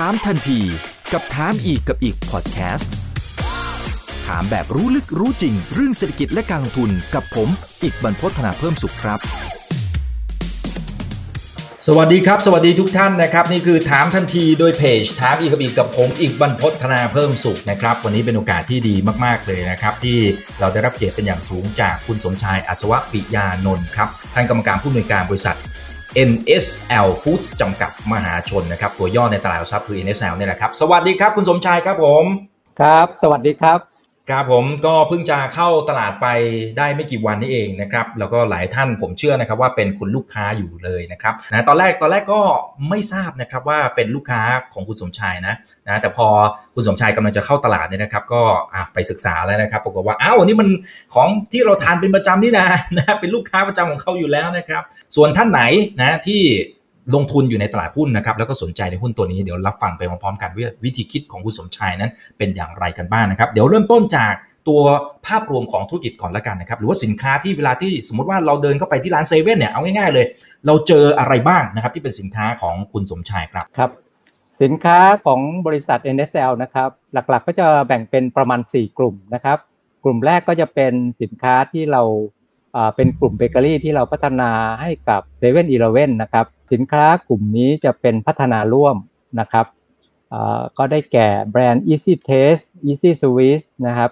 ถามทันทีกับถามอีกกับอีกพอดแคสต์ถามแบบรู้ลึกรู้จริง เรื่องเศรษฐกิจและการลงทุนกับผม อีกบรรพฒนาเพิ่มสุขครับ สวัสดีครับ สวัสดีทุกท่านนะครับ นี่คือถามทันทีโดยเพจถามอีกกับอีกกับผมอีกบรรพฒนาเพิ่มสุขนะครับ วันนี้เป็นโอกาสที่ดีมากๆเลยนะครับ ที่เราได้รับเกียรติเป็นอย่างสูงจากคุณสมชายอัศวะปิยานนท์ครับท่านกรรมการผู้อำนวยการบริษัท NSL Foods จำกัดมหาชนนะครับตัวย่อในตลาดหลักทรัพย์คือ NSL เนี่ยแหละครับ สวัสดีครับคุณสมชายครับผม ครับ สวัสดีครับ ครับผมก็เพิ่งจะเข้าตลาดไปได้ไม่กี่วันนี้เองนะครับแล้วก็หลายท่านผมเชื่อนะครับว่าเป็นคุณลูกค้าอยู่เลยนะครับนะตอนแรกตอนแรกก็ไม่ทราบนะครับว่าเป็นลูกค้าของคุณสมชายนะนะแต่พอคุณสมชายกำลังจะเข้าตลาดเนี่ยนะครับ ก็อะไปศึกษาแล้วนะครับปรากฏว่าอ้าวนี่มันของที่เราทานเป็นประจำนี่นะนะเป็นลูกค้าประจำของเขาอยู่แล้วนะครับ ส่วนท่านไหนนะที่ ลงทุนอยู่ในตลาดหุ้นนะครับแล้วก็สนใจในหุ้นตัวนี้เดี๋ยวรับฟังไปพร้อมๆกันว่าวิธีคิดของคุณสมชายนั้นเป็นอย่างไรกันบ้างนะครับ เดี๋ยวเริ่มต้นจากตัวภาพรวมของธุรกิจก่อนละกันนะครับ หรือว่าสินค้าที่เวลาที่สมมติว่าเราเดินเข้าไปที่ร้านเซเว่นเนี่ยเอาง่ายๆเลย เราเจออะไรบ้างนะครับที่เป็นสินค้าของคุณสมชายครับครับ สินค้าของบริษัท NSL นะครับ หลักๆก็จะแบ่งเป็นประมาณ 4 กลุ่มนะครับ กลุ่มแรกก็จะเป็นสินค้าที่เรา เป็นกลุ่มเบเกอรี่ที่เราพัฒนาให้กับ7 e เ e ่ e อีเนะครับสินค้ากลุ่มนี้จะเป็นพัฒนาร่วมนะครับก็ได้แก่แบรนด์ Easy Taste Easy Sweet นะครับ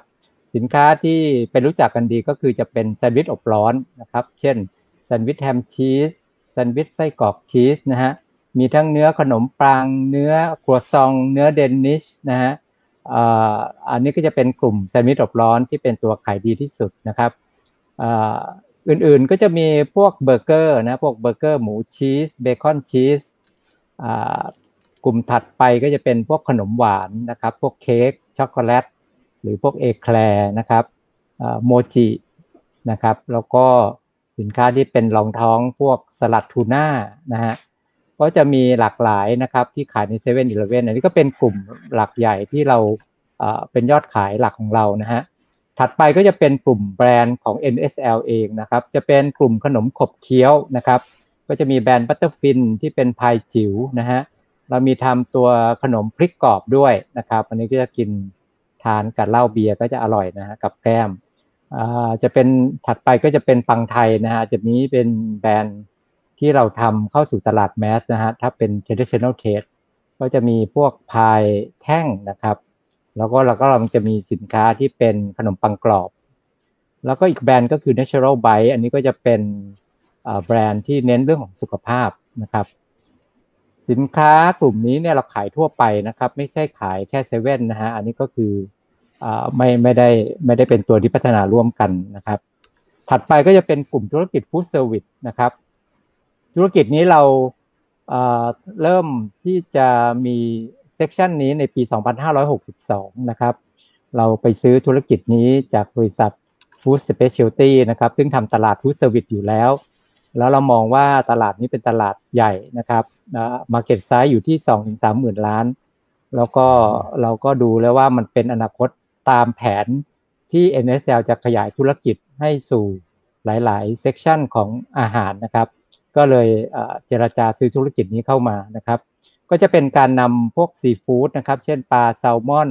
สินค้าที่เป็นรู้จักกันดีก็คือจะเป็นแซนด์วิชอบร้อนนะครับเช่นแซนด์วิชแฮมชีสแซนด์วิชไส้กรอกชีสนะฮะมีทั้งเนื้อขนมปัง เนื้อครัวซอง เนื้อเดนนิชนะฮะอันนี้ก็จะเป็นกลุ่มแซนด์วิชอบร้อนที่เป็นตัวขายดีที่สุดนะครับ อื่นๆก็จะมีพวกเบอร์เกอร์นะพวกเบอร์เกอร์หมูชีสเบคอนชีสกลุ่มถัดไปก็จะเป็นพวกขนมหวานนะครับ พวกเค้กช็อกโกแลต หรือพวกเอแคลร์นะครับโมจินะครับ แล้วก็สินค้าที่เป็นรองท้องพวกสลัดทูน่านะฮะก็จะมีหลากหลายนะครับที่ขายในเซเว่นอีเลฟเว่นอันนี้ก็เป็นกลุ่มหลักใหญ่ที่เราเป็นยอดขายหลักของเรานะฮะ ถัดไปก็จะเป็นกลุ่มแบรนด์ของ NSL เองนะครับ จะเป็นกลุ่มขนมขบเคี้ยวนะครับ ก็จะมีแบรนด์บัตเตอร์ฟินที่เป็นพายจิ๋วนะฮะ เรามีทำตัวขนมพริกกรอบด้วยนะครับ อันนี้ก็จะกินทานกับเหล้าเบียร์ก็จะอร่อยนะฮะกับแก้มจะเป็นถัดไปก็จะเป็นปังไทยนะฮะ จะนี้เป็นแบรนด์ที่เราทำเข้าสู่ตลาดแมสนะฮะ ถ้าเป็น traditional taste ก็จะมีพวกพายแท่งนะครับ แล้วก็เราก็เราจะมีสินค้าที่เป็นขนมปังกรอบ แล้วก็อีกแบรนด์ก็คือ Natural Bite อันนี้ก็จะเป็นแบรนด์ที่เน้นเรื่องของสุขภาพนะครับ สินค้ากลุ่มนี้เนี่ยเราขายทั่วไปนะครับ ไม่ใช่ขายแค่เซเว่นนะฮะอันนี้ก็คืออไม่ไม่ได้ไม่ได้เป็นตัวที่พัฒนาร่วมกันนะครับ ถัดไปก็จะเป็นกลุ่มธุรกิจฟู้ดเซอร์วิสนะครับ ธุรกิจนี้เราเริ่มที่จะมี เซกชันนี้ในปี 2562 นะครับ เราไปซื้อธุรกิจนี้จากบริษัท Food Specialty นะครับ ซึ่งทำตลาด Food Service อยู่แล้ว แล้วเรามองว่าตลาดนี้เป็นตลาดใหญ่นะครับนะ Market Size อยู่ที่ 2-3 หมื่นล้าน แล้วก็เราก็ดูแล้วว่ามันเป็นอนาคตตามแผนที่ NSL จะขยายธุรกิจให้สู่หลาย ๆ เซกชันของอาหารนะครับ ก็เลยเจรจาซื้อธุรกิจนี้เข้ามานะครับ ก็จะเป็นการนำพวกซีฟู้ดนะครับ เช่นปลาแซลมอน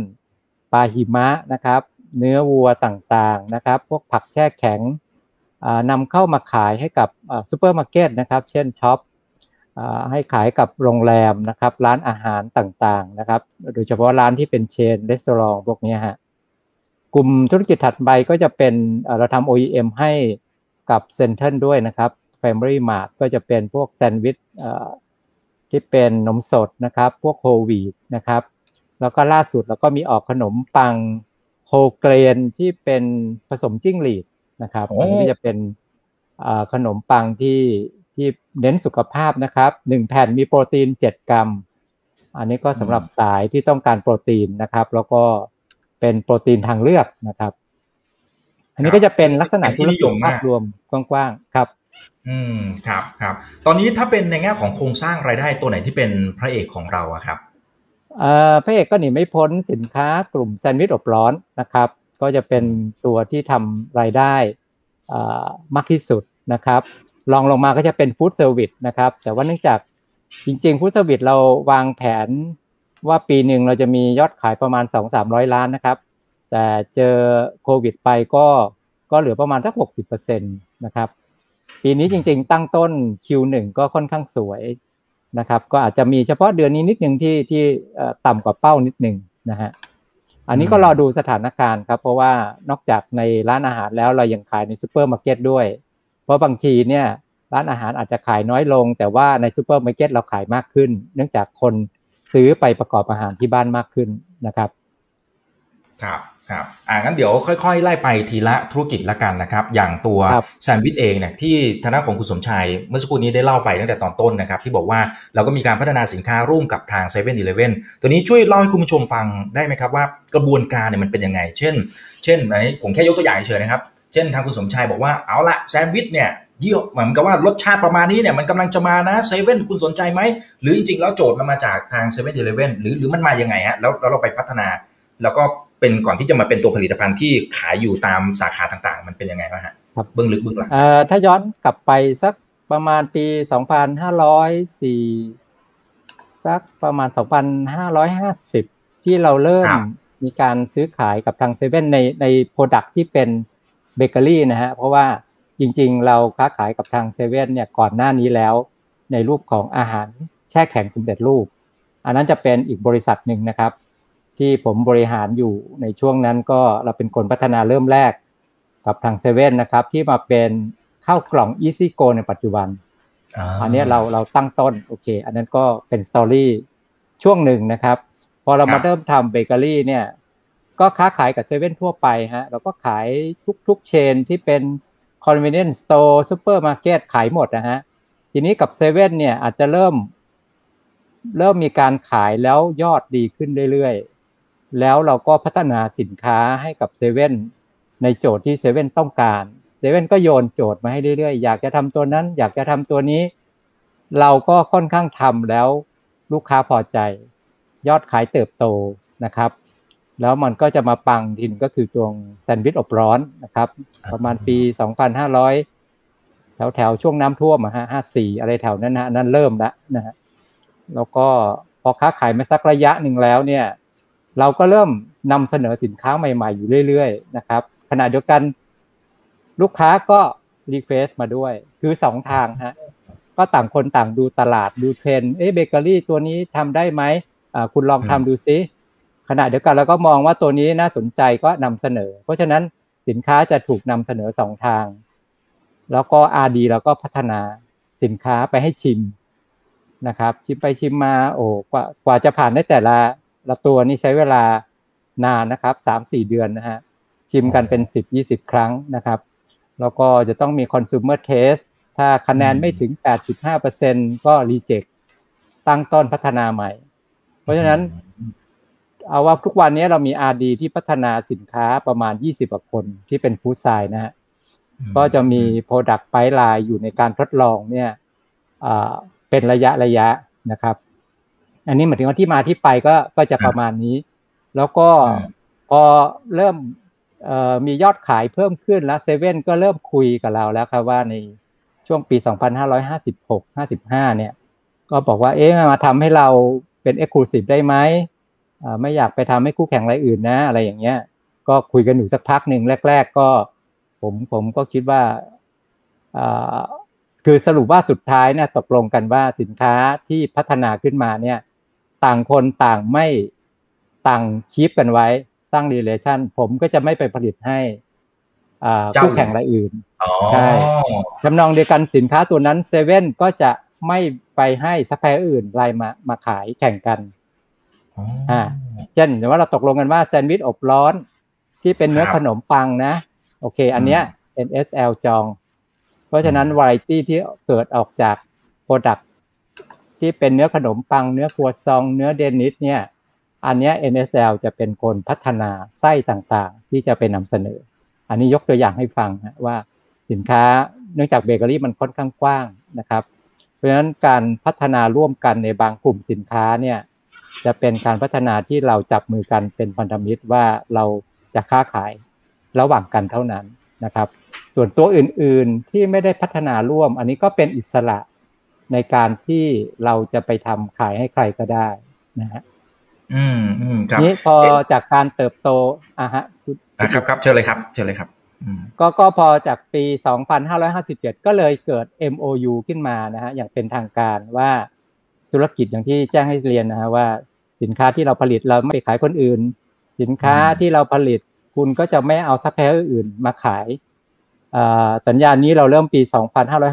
ปลาหิมะนะครับ เนื้อวัวต่างๆนะครับ พวกผักแช่แข็งนำเข้ามาขายให้กับซูเปอร์มาร์เก็ตนะครับ เช่น Tops ให้ขายกับโรงแรมนะครับ ร้านอาหารต่างๆนะครับ โดยเฉพาะร้านที่เป็น chain รีสอร์ทพวกนี้ฮะกลุ่มธุรกิจถัดไปก็จะเป็นเราทำ OEM ให้กับเซ็นทรัลด้วยนะครับ Family Mart ก็จะเป็นพวกแซนด์วิช ที่เป็นนมสดนะครับ พวก whole wheat นะครับ แล้วก็ล่าสุดเราก็มีออกขนมปัง whole grain ที่เป็นผสมจิ้งหรีดนะครับอันนี้จะเป็นขนมปังที่ที่เน้นสุขภาพนะครับหนึ่งแผ่นมีโปรตีนเจ็ดกรัม อันนี้ก็สำหรับสายที่ต้องการโปรตีนนะครับ แล้วก็เป็นโปรตีนทางเลือกนะครับ อันนี้ก็จะเป็นลักษณะที่นิยมภาพรวมกว้างๆครับ อืมครับครับ ตอนนี้ถ้าเป็นในแง่ของโครงสร้างรายได้ตัวไหนที่เป็นพระเอกของเราอะครับเอ่อพระเอกก็หนีไม่พ้นสินค้ากลุ่มแซนด์วิชอบร้อนนะครับ ก็จะเป็นตัวที่ทำรายได้อ่มากที่สุดนะครับรองลงมาก็จะเป็น food service นะครับ แต่ว่าเนื่องจากจริงๆ food service เราวางแผนว่าปีหนึ่งเราจะมียอดขายประมาณสองสามร้อยล้านนะครับ แต่เจอโควิดไปก็ก็เหลือประมาณสักหกสิบเปอร์เซ็นต์นะครับ ปีนี้จริงๆ ตั้งต้น Q1 ก็ค่อนข้างสวยนะครับ ก็อาจจะมีเฉพาะเดือนนี้นิดหนึ่งที่ที่ต่ำกว่าเป้านิดหนึ่งนะฮะอันนี้ก็รอดูสถานการณ์ครับ เพราะว่านอกจากในร้านอาหารแล้วเรายังขายในซูเปอร์มาร์เก็ตด้วย เพราะบางทีเนี่ยร้านอาหารอาจจะขายน้อยลง แต่ว่าในซูเปอร์มาร์เก็ตเราขายมากขึ้น เนื่องจากคนซื้อไปประกอบอาหารที่บ้านมากขึ้นนะครับ ครับ ครับอ่างั้นเดี๋ยวค่อยๆ ไล่ไปทีละธุรกิจละกันนะครับ อย่างตัวแซนด์วิชเองเนี่ยที่ทางด้านของคุณสมชายเมื่อสักครู่นี้ได้เล่าไปตั้งแต่ตอนต้นนะครับ ที่บอกว่าเราก็มีการพัฒนาสินค้าร่วมกับทาง7 e เ e ่ e อตัวนี้ช่วยเล่าให้คุณผู้ชมฟังได้ไหมครับว่ากระบวนการเนี่ยมันเป็นยังไง เช่น เช่นอันนี้ผมแค่ยกตัวอย่างเฉยนะครับ เช่นทางคุณสมชายบอกว่าเอาละแซนด์วิชเนี่ยยี่เหมือนกับว่ารสชาติประมาณนี้เนี่ยมันกำลังจะมานะเซเว่นคุณสนใจไหม หรือจริงๆ แล้วโจทย์มันมาจากทางเซเว่นเอเลเว่นหรือหรือมันมายังไงฮะแล้วแล้วเราไปพัฒนา แล้วก็ เป็นก่อนที่จะมาเป็นตัวผลิตภัณฑ์ที่ขายอยู่ตามสาขาต่างๆ มันเป็นยังไงบ้างฮะเบื้องลึกเบื้องหลังเอ่อถ้าย้อนกลับไปสักประมาณปีสองพันห้าร้อยสี่สักประมาณสองพันห้าร้อยห้าสิบที่เราเริ่มมีการซื้อขายกับทางเซเว่นในในโปรดักที่เป็นเบเกอรี่นะฮะ เพราะว่าจริง ๆ เราค้าขายกับทางเซเว่นเนี่ยก่อนหน้านี้แล้วในรูปของอาหารแช่แข็งสำเร็จรูป อันนั้นจะเป็นอีกบริษัทหนึ่งนะครับ ที่ผมบริหารอยู่ในช่วงนั้นก็เราเป็นคนพัฒนาเริ่มแรกกับทางเซเว่นนะครับ ที่มาเป็นข้าวกล่อง Easy Go ในปัจจุบันอันนี้เราเราตั้งต้นโอเค อันนั้นก็เป็นสตอรี่ช่วงหนึ่งนะครับ พอเรามาเริ่มทำเบเกอรี่เนี่ย ก็ค้าขายกับเซเว่นทั่วไปฮะเราก็ขายทุกๆเชนที่เป็น convenience store supermarket ขายหมดนะฮะทีนี้กับเซเว่นเนี่ยอาจจะเริ่ม เริ่มมีการขายแล้วยอดดีขึ้นเรื่อยๆ แล้วเราก็พัฒนาสินค้าให้กับเซเว่นในโจทย์ที่เซเว่นต้องการเซเว่นก็โยนโจทย์มาให้เรื่อยๆ อยากจะทำตัวนั้น อยากจะทำตัวนี้ เราก็ค่อนข้างทำแล้วลูกค้าพอใจ ยอดขายเติบโตนะครับ แล้วมันก็จะมาปังทินก็คือตัวแซนด์วิชอบร้อนนะครับ ประมาณปี 2,500 แถวแถวช่วงน้ำท่วมอะฮะ54อะไรแถวนั้นนะนั่นเริ่มแล้วนะฮะแล้วก็พอค้าขายมาสักระยะหนึ่งแล้วเนี่ย เราก็เริ่มนำเสนอสินค้าใหม่ๆ อยู่เรื่อยๆนะครับขณะเดียวกันลูกค้าก็ request มาด้วย คือสองทางฮะก็ต่างคนต่างดูตลาดดูเทรนด์เอ๊ะเบเกอรี่ตัวนี้ทำได้ไหมอ่าคุณลองทำดูซิขณะเดียวกันเราก็มองว่าตัวนี้น่าสนใจก็นำเสนอ เพราะฉะนั้นสินค้าจะถูกนำเสนอสองทาง แล้วก็อาดีเราก็พัฒนาสินค้าไปให้ชิมนะครับ ชิมไปชิมมาโอ้กว่ากว่าจะผ่านได้แต่ละ ละตัวนี่ใช้เวลานานนะครับสามสี่เดือนนะฮะชิมกันเป็นสิบยี่สิบครั้งนะครับ แล้วก็จะต้องมี consumer test ถ้าคะแนนไม่ถึงแปดสิบห้าเปอร์เซ็นก็รีเจ็คตั้งต้นพัฒนาใหม่ เพราะฉะนั้น เอาว่าทุกวันนี้เรามี R&D ที่พัฒนาสินค้าประมาณยี่สิบกว่าคนที่เป็น food science นะฮะก็จะมี product pipeline อยู่ในการทดลองเนี่ยเป็นระยะระยะนะครับ อันนี้หมายถึงว่าที่มาที่ไปก็ก็จะประมาณนี้ แล้วก็พอเริ่มมียอดขายเพิ่มขึ้นแล้วเซเว่นก็เริ่มคุยกับเราแล้วครับว่าในช่วงปี 2556-55 เนี่ย ก็บอกว่าเอ๊ะมาทำให้เราเป็นเอ็กซ์คลูซีฟได้ไหมไม่อยากไปทำให้คู่แข่งรายอื่นนะ อะไรอย่างเงี้ย ก็คุยกันอยู่สักพักหนึ่งแรก ๆ ก็ ผมผมก็คิดว่าคือสรุปว่าสุดท้ายเนี่ยตกลงกันว่าสินค้าที่พัฒนาขึ้นมาเนี่ย ต่างคนต่างไม่ต่างคีปกันไว้สร้างรีเลชั่นผมก็จะไม่ไปผลิตให้คู่แข่งรายอื่นใช่ทำนองเดียวกันสินค้าตัวนั้นเซเว่นก็จะไม่ไปให้ซัพพลายอื่นรายมามาขายแข่งกันอ่าเช่นว่าเราตกลงกันว่าแซนด์วิชอบร้อนที่เป็นเนื้อขนมปังนะ โอเค อันเนี้ย NSL จอง เพราะฉะนั้นวาไรตี้ที่เกิดออกจาก product ที่เป็นเนื้อขนมปัง เนื้อครัวซองต์ เนื้อ Danish เนี่ยอันนี้ NSL จะเป็นคนพัฒนาไส้ต่างๆ ที่จะไปนำเสนอ อันนี้ยกตัวอย่างให้ฟังว่าสินค้าเนื่องจากเบเกอรี่มันค่อนข้างกว้างนะครับ เพราะฉะนั้นการพัฒนาร่วมกันในบางกลุ่มสินค้าเนี่ยจะเป็นการพัฒนาที่เราจับมือกันเป็นพันธมิตรว่าเราจะค้าขายระหว่างกันเท่านั้นนะครับ ส่วนตัวอื่นๆที่ไม่ได้พัฒนาร่วม อันนี้ก็เป็นอิสระ ในการที่เราจะไปทำขายให้ใครก็ได้นะฮะอืมอืมครับนี้พอจากการเติบโตอะฮะอะครับครับเชิญเลยครับเชิญเลยครับก็ก็พอจากปี 2557 ก็เลยเกิด MOU ขึ้นมานะฮะอย่างเป็นทางการว่าธุรกิจอย่างที่แจ้งให้เรียนนะฮะว่า สินค้าที่เราผลิตเราไม่ขายคนอื่น สินค้าที่เราผลิตคุณก็จะไม่เอาซัพพลายเออร์อื่นมาขายสัญญานี้เราเริ่มปี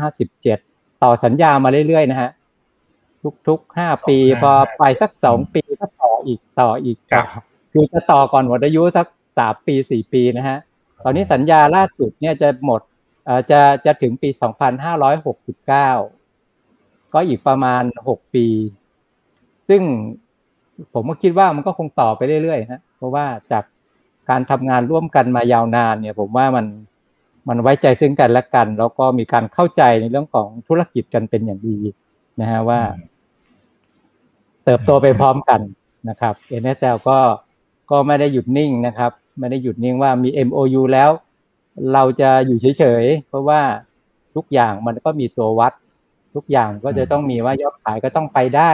2557 ต่อสัญญามาเรื่อยๆนะฮะทุกๆห้าปี พอไปสักสองปีก็ต่ออีกต่ออีกต่อคือจะต่อก่อนหมดอายุสักสามปีสี่ปีนะฮะตอนนี้สัญญาล่าสุดเนี่ยจะหมดจะจะถึงปี2569ก็อีกประมาณ6ปี ซึ่งผมก็คิดว่ามันก็คงต่อไปเรื่อยๆฮะเพราะว่าจากการทำงานร่วมกันมายาวนานเนี่ย ผมว่ามัน มันไว้ใจซึ่งกันและกัน แล้วก็มีการเข้าใจในเรื่องของธุรกิจกันเป็นอย่างดีนะฮะว่า เติบโตไปพร้อมกันนะครับ NSL ก็ก็ไม่ได้หยุดนิ่งนะครับ ไม่ได้หยุดนิ่งว่ามี MOU แล้ว เราจะอยู่เฉยๆเพราะว่าทุกอย่างมันก็มีตัววัด ทุกอย่างก็จะต้องมีว่ายอดขายก็ต้องไปได้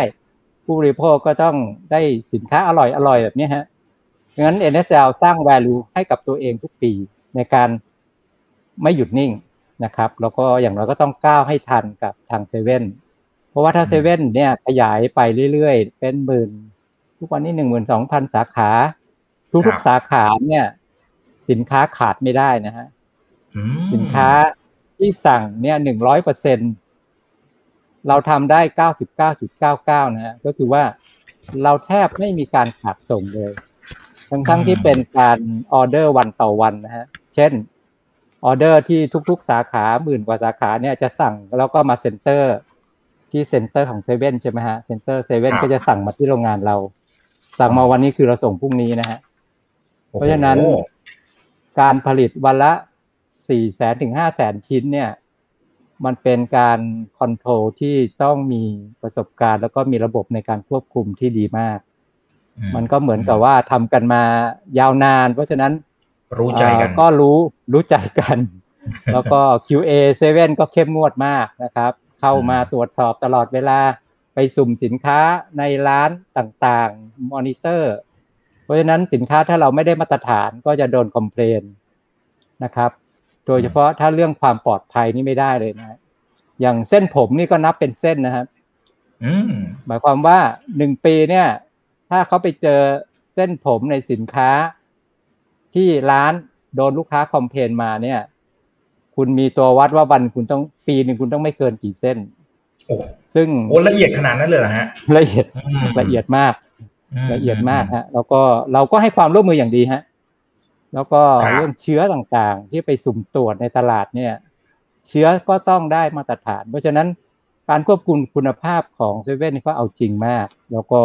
ผู้บริโภคก็ต้องได้สินค้าอร่อยอร่อยแบบนี้ฮะงั้น NSL สร้าง value ให้กับตัวเองทุกปีในการ ไม่หยุดนิ่งนะครับ แล้วก็อย่างเราก็ต้องก้าวให้ทันกับทางเซเว่นเพราะว่าถ้าเซเว่นเนี่ยขยายไปเรื่อยๆ เป็นหมื่น ทุกวันนี้หนึ่งหมื่นสองพันสาขา ทุกๆสาขาเนี่ย สินค้าขาดไม่ได้นะฮะสินค้าที่สั่งเนี่ยหนึ่งร้อยเปอร์เซ็นเราทำได้เก้าสิบเก้าจุดเก้าเก้านะฮะก็คือว่าเราแทบไม่มีการขาดส่งเลย ทั้งทั้งที่เป็นการออเดอร์วันต่อวันนะฮะ เช่น ออเดอร์ที่ทุกๆ สาขาหมื่นกว่าสาขาเนี่ยจะสั่งแล้วก็มา center ที่ center ของเซเว่นใช่ไหมฮะ center เซเว่นก็จะสั่งมาที่โรงงานเรา สั่งมาวันนี้คือเราส่งพรุ่งนี้นะฮะเพราะฉะนั้นการผลิตวันละสี่แสนถึงห้าแสนชิ้นเนี่ย มันเป็นการcontrol ที่ต้องมีประสบการณ์ แล้วก็มีระบบในการควบคุมที่ดีมาก มันก็เหมือนกับว่าทำกันมายาวนาน เพราะฉะนั้น รู้ใจกัน ก็รู้รู้ใจกัน แล้วก็ QA7 ก็เข้มงวดมากนะครับ เข้ามาตรวจสอบตลอดเวลาไปสุ่มสินค้าในร้านต่างๆ มอนิเตอร์ เพราะฉะนั้นสินค้าถ้าเราไม่ได้มาตรฐานก็จะโดน complainนะครับ โดยเฉพาะถ้าเรื่องความปลอดภัยนี่ไม่ได้เลยนะ อย่างเส้นผมนี่ก็นับเป็นเส้นนะครับหมายความว่าหนึ่งปีเนี่ย ถ้าเขาไปเจอเส้นผมในสินค้า ที่ร้านโดนลูกค้าคอมเพลนมาเนี่ย คุณมีตัววัดว่าวันคุณต้องปีหนึ่งคุณต้องไม่เกินกี่เส้น โอ้ซึ่งโอ้ละเอียดขนาดนั้นเลยเหรอฮะ ละเอียดละเอียดมาก ละเอียดมากฮะ แล้วก็เราก็ให้ความร่วมมืออย่างดีฮะ แล้วก็เรื่องเชื้อต่างๆ ที่ไปสุ่มตรวจในตลาดเนี่ย เชื้อก็ต้องได้มาตรฐาน เพราะฉะนั้นการควบคุมคุณภาพของเซเว่นก็เอาจริงมาก แล้วก็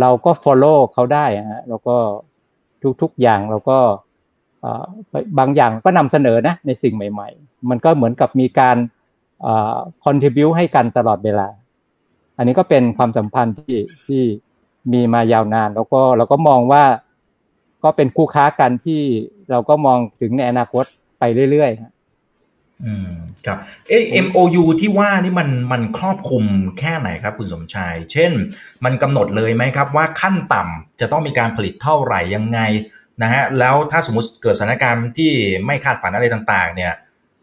เราก็ follow เขาได้ฮะ แล้วก็ ทุก ๆ อย่างเราก็บางอย่างก็นำเสนอนะในสิ่งใหม่ ๆ มันก็เหมือนกับมีการคอนทิบิวให้กันตลอดเวลา อันนี้ก็เป็นความสัมพันธ์ที่ที่มีมายาวนาน แล้วก็เราก็มองว่าก็เป็นคู่ค้ากันที่เราก็มองถึงในอนาคตไปเรื่อยๆ อืมครับเอ MOU ที่ว่านี่มันมันครอบคลุมแค่ไหนครับคุณสมชาย เช่น มันกำหนดเลยไหมครับ ว่าขั้นต่ำจะต้องมีการผลิตเท่าไหร่ยังไงนะฮะแล้วถ้าสมมติเกิดสถานการณ์ที่ไม่คาดฝันอะไรต่าง ๆ เนี่ย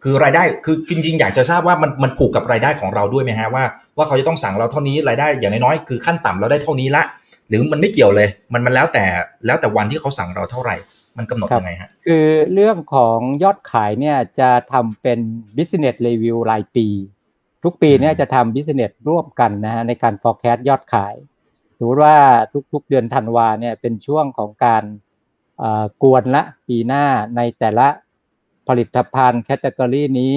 คือรายได้คือจริงๆอยากจะทราบว่ามันมันผูกกับรายได้ของเราด้วยไหมฮะว่าว่าเขาจะต้องสั่งเราเท่านี้รายได้อย่างน้อยๆคือขั้นต่ำเราได้เท่านี้ละ หรือมันไม่เกี่ยวเลย มันมันแล้วแต่แล้วแต่วันที่เขาสั่งเราเท่าไหร่ มันกำหนดยังไงฮะคือเรื่องของยอดขายเนี่ยจะทำเป็น business review รายปี ทุกปีเนี่ยจะทำ business ร่วมกันนะฮะในการ forecast ยอดขายสมมติว่าทุกๆเดือนธันวาเนี่ยเป็นช่วงของการกวนละปีหน้าในแต่ละผลิตภัณฑ์แคตตากรีนี้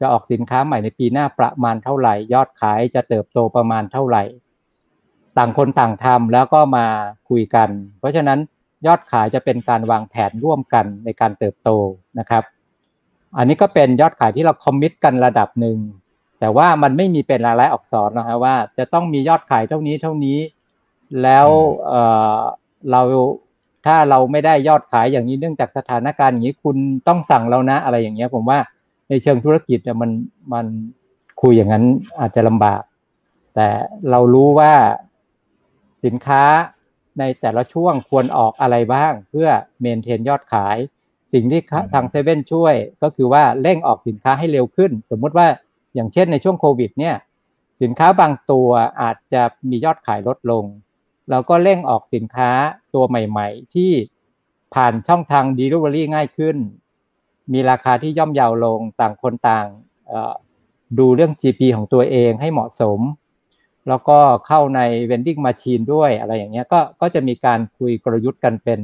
จะออกสินค้าใหม่ในปีหน้าประมาณเท่าไหร่ ยอดขายจะเติบโตประมาณเท่าไหร่ ต่างคนต่างทำแล้วก็มาคุยกัน เพราะฉะนั้น ยอดขายจะเป็นการวางแผนร่วมกันในการเติบโตนะครับ อันนี้ก็เป็นยอดขายที่เราคอมมิตกันระดับหนึ่งแต่ว่ามันไม่มีเป็นรายละอักษรนะฮะว่า จะต้องมียอดขายเท่านี้เท่านี้ แล้วเเราถ้าเราไม่ได้ยอดขายอย่างนี้เนื่องจากสถานการณ์อย่างนี้คุณต้องสั่งเรานะอะไรอย่างเงี้ย ผมว่าในเชิงธุรกิจมันมันคุยอย่างนั้นอาจจะลำบาก แต่เรารู้ว่าสินค้า ในแต่ละช่วงควรออกอะไรบ้าง เพื่อเมนเทนยอดขาย สิ่งที่ทางเซเว่นช่วยก็คือว่าเร่งออกสินค้าให้เร็วขึ้น สมมุติว่าอย่างเช่นในช่วงโควิดเนี่ยสินค้าบางตัวอาจจะมียอดขายลดลง เราก็เร่งออกสินค้าตัวใหม่ ๆ ที่ผ่านช่องทาง Delivery ง่ายขึ้น มีราคาที่ย่อมเยาวลงต่างคนต่างดูเรื่อง GP ของตัวเองให้เหมาะสม แล้วก็เข้าใน vending machine ด้วยอะไรอย่างเงี้ยก็ก็จะมีการคุยกลยุทธ์กันเป็น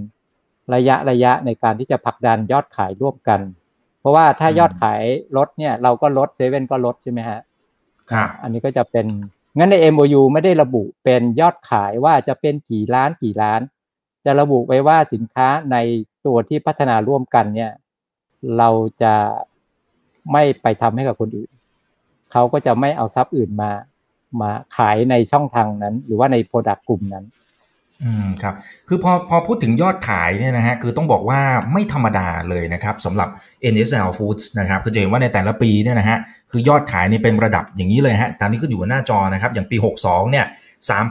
ระยะระยะในการที่จะผลักดันยอดขายร่วมกัน เพราะว่าถ้ายอดขายลดเนี่ยเราก็ลดเซเว่นก็ลดใช่ไหมฮะครับอันนี้ก็จะเป็นงั้นใน MOU ไม่ได้ระบุเป็นยอดขายว่าจะเป็นกี่ล้านกี่ล้าน จะระบุไว้ว่าสินค้าในตัวที่พัฒนาร่วมกันเนี่ย เราจะไม่ไปทำให้กับคนอื่น เขาก็จะไม่เอาทรัพย์อื่นมา มาขายในช่องทางนั้น หรือว่าใน product กลุ่มนั้น อืมครับ คือพอพอพูดถึงยอดขายเนี่ยนะฮะคือต้องบอกว่าไม่ธรรมดาเลยนะครับสำหรับ NSL Foods นะครับคือจะเห็นว่าในแต่ละปีเนี่ยนะฮะคือยอดขายนี่เป็นระดับอย่างนี้เลยฮะตามที่ขึ้นอยู่บนหน้าจอนะครับ อย่างปี 62 เนี่ย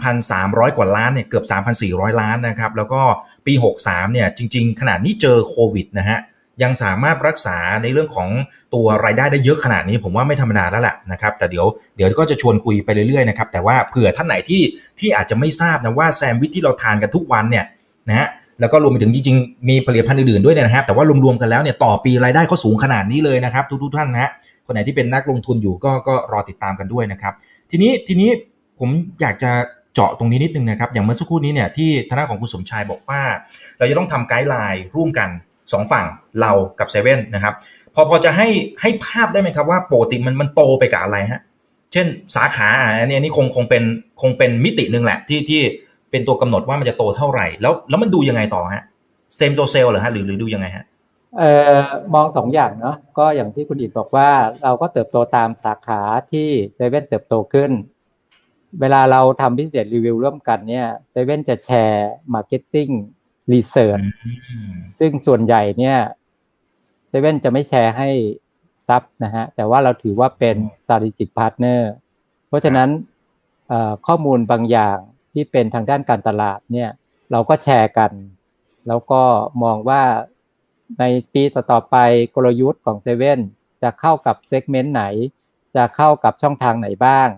3,300 กว่าล้านเนี่ยเกือบ 3,400 ล้านนะครับ แล้วก็ปี 63 เนี่ยจริง ๆ ขนาดนี้เจอโควิดนะฮะ ยังสามารถรักษาในเรื่องของตัวรายได้ได้เยอะขนาดนี้ ผมว่าไม่ธรรมดาแล้วแหละนะครับแต่เดี๋ยวเดี๋ยวก็จะชวนคุยไปเรื่อยๆนะครับแต่ว่าเผื่อท่านไหนที่ที่อาจจะไม่ทราบนะว่าแซนด์วิชที่เราทานกันทุกวันเนี่ยนะฮะแล้วก็รวมไปถึงจริงๆ มีผลิตภัณฑ์อื่นๆด้วยนะครับ แต่ว่ารวมๆกันแล้วเนี่ยต่อปีรายได้เขาสูงขนาดนี้เลยนะครับ ทุกๆท่านนะฮะคนไหนที่เป็นนักลงทุนอยู่ก็ก็รอติดตามกันด้วยนะครับ ทีนี้ทีนี้ผมอยากจะเจาะตรงนี้นิดนึงนะครับ อย่างเมื่อสักครู่นี้เนี่ยที่ทนายของคุณสมชายบอกว่า เราจะต้องทำไกด์ไลน์ร่วมกัน สองฝั่งเรากับเซเว่นนะครับ พอพอจะให้ให้ภาพได้ไหมครับว่าปกติมันมันโตไปกับอะไรฮะ เช่นสาขาอันนี้อันนี้คงคงเป็นคงเป็นมิติหนึ่งแหละที่ที่เป็นตัวกำหนดว่ามันจะโตเท่าไหร่ แล้วแล้วมันดูยังไงต่อฮะ same-store sales เหรอฮะหรือหรือดูยังไงฮะเอ่อมองสองอย่างเนาะก็อย่างที่คุณอิกบอกว่าเราก็เติบโตตามสาขาที่เซเว่นเติบโตขึ้น เวลาเราทำ business review ร่วมกันเนี่ยเซเว่นจะแชร์ marketing research ซึ่งส่วนใหญ่เนี่ยเซเว่นจะไม่แชร์ให้ sup นะฮะ แต่ว่าเราถือว่าเป็น strategic partner เพราะฉะนั้นข้อมูลบางอย่างที่เป็นทางด้านการตลาดเนี่ย เราก็แชร์กัน แล้วก็มองว่าในปีต่อๆไปกลยุทธ์ของเซเว่นจะเข้ากับ segment ไหน จะเข้ากับช่องทางไหนบ้าง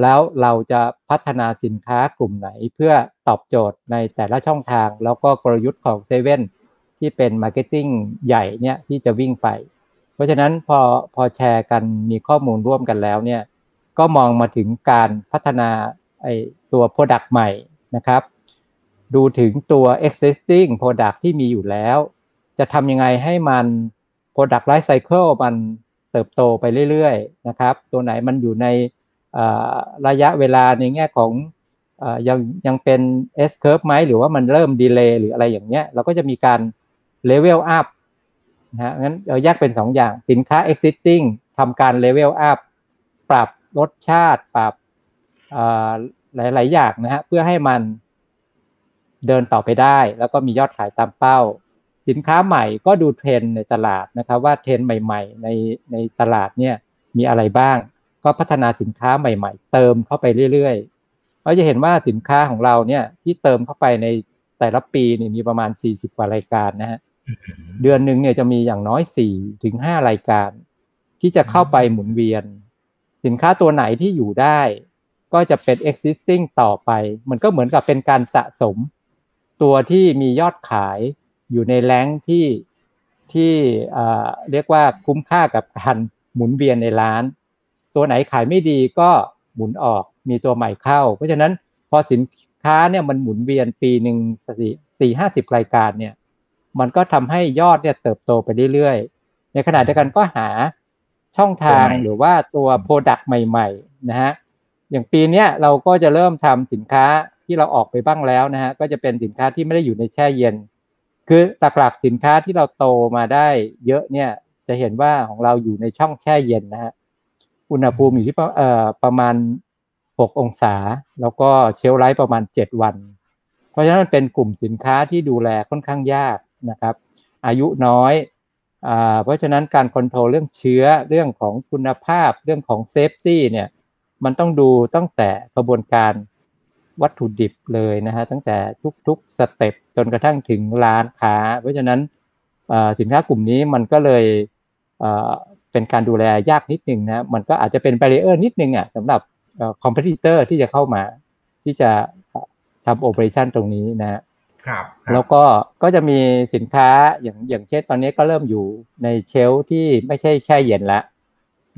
แล้วเราจะพัฒนาสินค้ากลุ่มไหนเพื่อตอบโจทย์ในแต่ละช่องทาง แล้วก็กลยุทธ์ของเซเว่นที่เป็น marketingใหญ่เนี่ยที่จะวิ่งไป เพราะฉะนั้นพอพอแชร์กันมีข้อมูลร่วมกันแล้วเนี่ยก็มองมาถึงการพัฒนาไอตัว Product ใหม่นะครับ ดูถึงตัว existing Product ที่มีอยู่แล้ว จะทำยังไงให้มัน Product Life Cycle มันเติบโตไปเรื่อยๆนะครับ ตัวไหนมันอยู่ใน ระยะเวลาในแง่ของยังยังเป็น S curve ไหมหรือว่ามันเริ่ม delay หรืออะไรอย่างเงี้ยเราก็จะมีการ level up นะฮะงั้นเราแยกเป็นสองอย่างสินค้า existing ทำการเลเวลอัพปรับรสชาติปรับหลาย ๆ อย่างนะฮะเพื่อให้มันเดินต่อไปได้ แล้วก็มียอดขายตามเป้า สินค้าใหม่ก็ดูเทรนด์ในตลาดนะครับว่าเทรนด์ใหม่ ๆ ในในตลาดเนี่ยมีอะไรบ้าง ก็พัฒนาสินค้าใหม่ ๆ เติมเข้าไปเรื่อยๆเราจะเห็นว่าสินค้าของเราเนี่ยที่เติมเข้าไปในแต่ละปีนี่มีประมาณ 40 กว่ารายการนะฮะเดือนหนึ่งเนี่ยจะมีอย่างน้อย4ถึง5รายการ ที่จะเข้าไปหมุนเวียน สินค้าตัวไหนที่อยู่ได้ ก็จะเป็น existing ต่อไป มันก็เหมือนกับเป็นการสะสม ตัวที่มียอดขายอยู่ในแรงที่ที่เรียกว่าคุ้มค่ากับการหมุนเวียนในร้าน ตัวไหนขายไม่ดีก็หมุนออกมีตัวใหม่เข้า เพราะฉะนั้นพอสินค้าเนี่ยมันหมุนเวียนปีหนึ่งสี่สี่ห้าสิบรายการเนี่ยมันก็ทำให้ยอดเนี่ยเติบโตไปเรื่อยๆ ในขณะเดียวกันก็หาช่องทางหรือว่าตัว product ใหม่ๆนะฮะอย่างปีนี้เราก็จะเริ่มทำสินค้าที่เราออกไปบ้างแล้วนะฮะก็จะเป็นสินค้าที่ไม่ได้อยู่ในแช่เย็น คือหลักๆสินค้าที่เราโตมาได้เยอะเนี่ยจะเห็นว่าของเราอยู่ในช่องแช่เย็นนะฮะ อุณหภูมิอยู่ที่ประมาณหกองศา แล้วก็ shelf life ประมาณเจ็ดวัน เพราะฉะนั้นเป็นกลุ่มสินค้าที่ดูแลค่อนข้างยากนะครับ อายุน้อยอะเพราะฉะนั้นการ control เรื่องเชื้อเรื่องของคุณภาพเรื่องของ safety เนี่ยมันต้องดูตั้งแต่กระบวนการวัตถุดิบเลยนะฮะตั้งแต่ทุกๆ step จนกระทั่งถึงร้านค้า เพราะฉะนั้นสินค้ากลุ่มนี้มันก็เลย เป็นการดูแลยากนิดนึงนะมันก็อาจจะเป็น barrier นิดนึงอะสำหรับ competitor ที่จะเข้ามา ที่จะทำ operation ตรงนี้นะครับแล้วก็ก็จะมีสินค้าอย่างอย่างเช่นตอนนี้ก็เริ่มอยู่ใน shelf ที่ไม่ใช่แช่เย็นแล้ว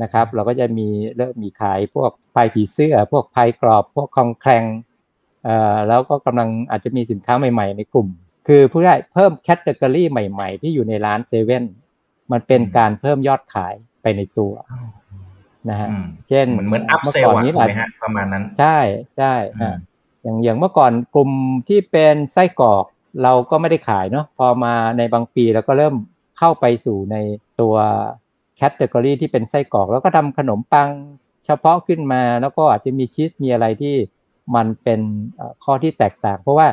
นะครับ เราก็จะมีเริ่มมีขายพวกพายผีเสื้อ พวกพายกรอบ พวกครองแครงเอ่อแล้วก็กำลังอาจจะมีสินค้าใหม่ๆ ในกลุ่ม คือพอได้เพิ่ม category ใหม่ๆ ที่อยู่ในร้านเซเว่น มันเป็นการเพิ่มยอดขายไปในตัวนะฮะเช่นเหมือนเหมือน upsell ถูกไหมฮะประมาณนั้น ใช่ใช่อย่างอย่างเมื่อก่อนกลุ่มที่เป็นไส้กรอกเราก็ไม่ได้ขายเนาะพอมาในบางปีเราก็เริ่มเข้าไปสู่ในตัว category ที่เป็นไส้กรอก แล้วก็ทำขนมปังเฉพาะขึ้นมา แล้วก็อาจจะมีชีสมีอะไรที่มันเป็นข้อที่แตกต่าง เพราะว่า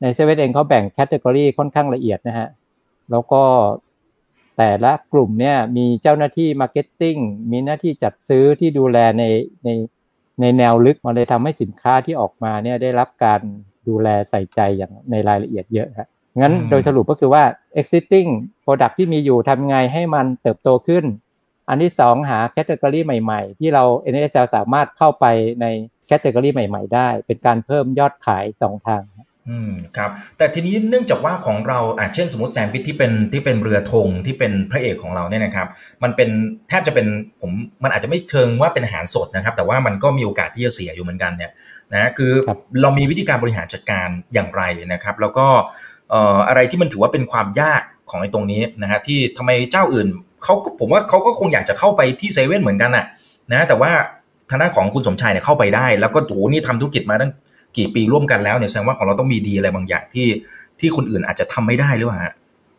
ในเซเว่นเองเขาแบ่ง category ค่อนข้างละเอียดนะฮะแล้วก็ แต่ละกลุ่มเนี่ยมีเจ้าหน้าที่ marketing มีหน้าที่จัดซื้อที่ดูแลในในในแนวลึกมันเลยทำให้สินค้าที่ออกมาเนี่ยได้รับการดูแลใส่ใจอย่างในรายละเอียดเยอะครับงั้นโดยสรุปก็คือว่า existing product ที่มีอยู่ทำไงให้มันเติบโตขึ้น อันที่สองหาแคตตากรีใหม่ๆ ที่เรา NSL สามารถเข้าไปในแคตตากรีใหม่ ๆ ได้ เป็นการเพิ่มยอดขายสองทาง อืมครับแต่ทีนี้เนื่องจากว่าของเราอ่าเช่นสมมติแซนด์วิชที่เป็นที่เป็นเรือธงที่เป็นพระเอกของเราเนี่ยนะครับ มันเป็นแทบจะเป็นผมมันอาจจะไม่เชิงว่าเป็นอาหารสดนะครับ แต่ว่ามันก็มีโอกาสที่จะเสียอยู่เหมือนกันเนี่ยนะคือเรามีวิธีการบริหารจัดการอย่างไรนะครับ แล้วก็เอ่ออะไรที่มันถือว่าเป็นความยากของไอ้ตรงนี้นะฮะที่ทำไมเจ้าอื่นเขาผมว่าเขาก็คงอยากจะเข้าไปที่เซเว่นเหมือนกันน่ะนะแต่ว่าทางด้านของคุณสมชายเนี่ยเข้าไปได้ แล้วก็โหนี่ทำธุรกิจมาตั้ง กี่ปีร่วมกันแล้วเนี่ยแสดงว่าของเราต้องมีดีอะไรบางอย่างที่ที่คนอื่นอาจจะทำไม่ได้หรือเปล่าฮะ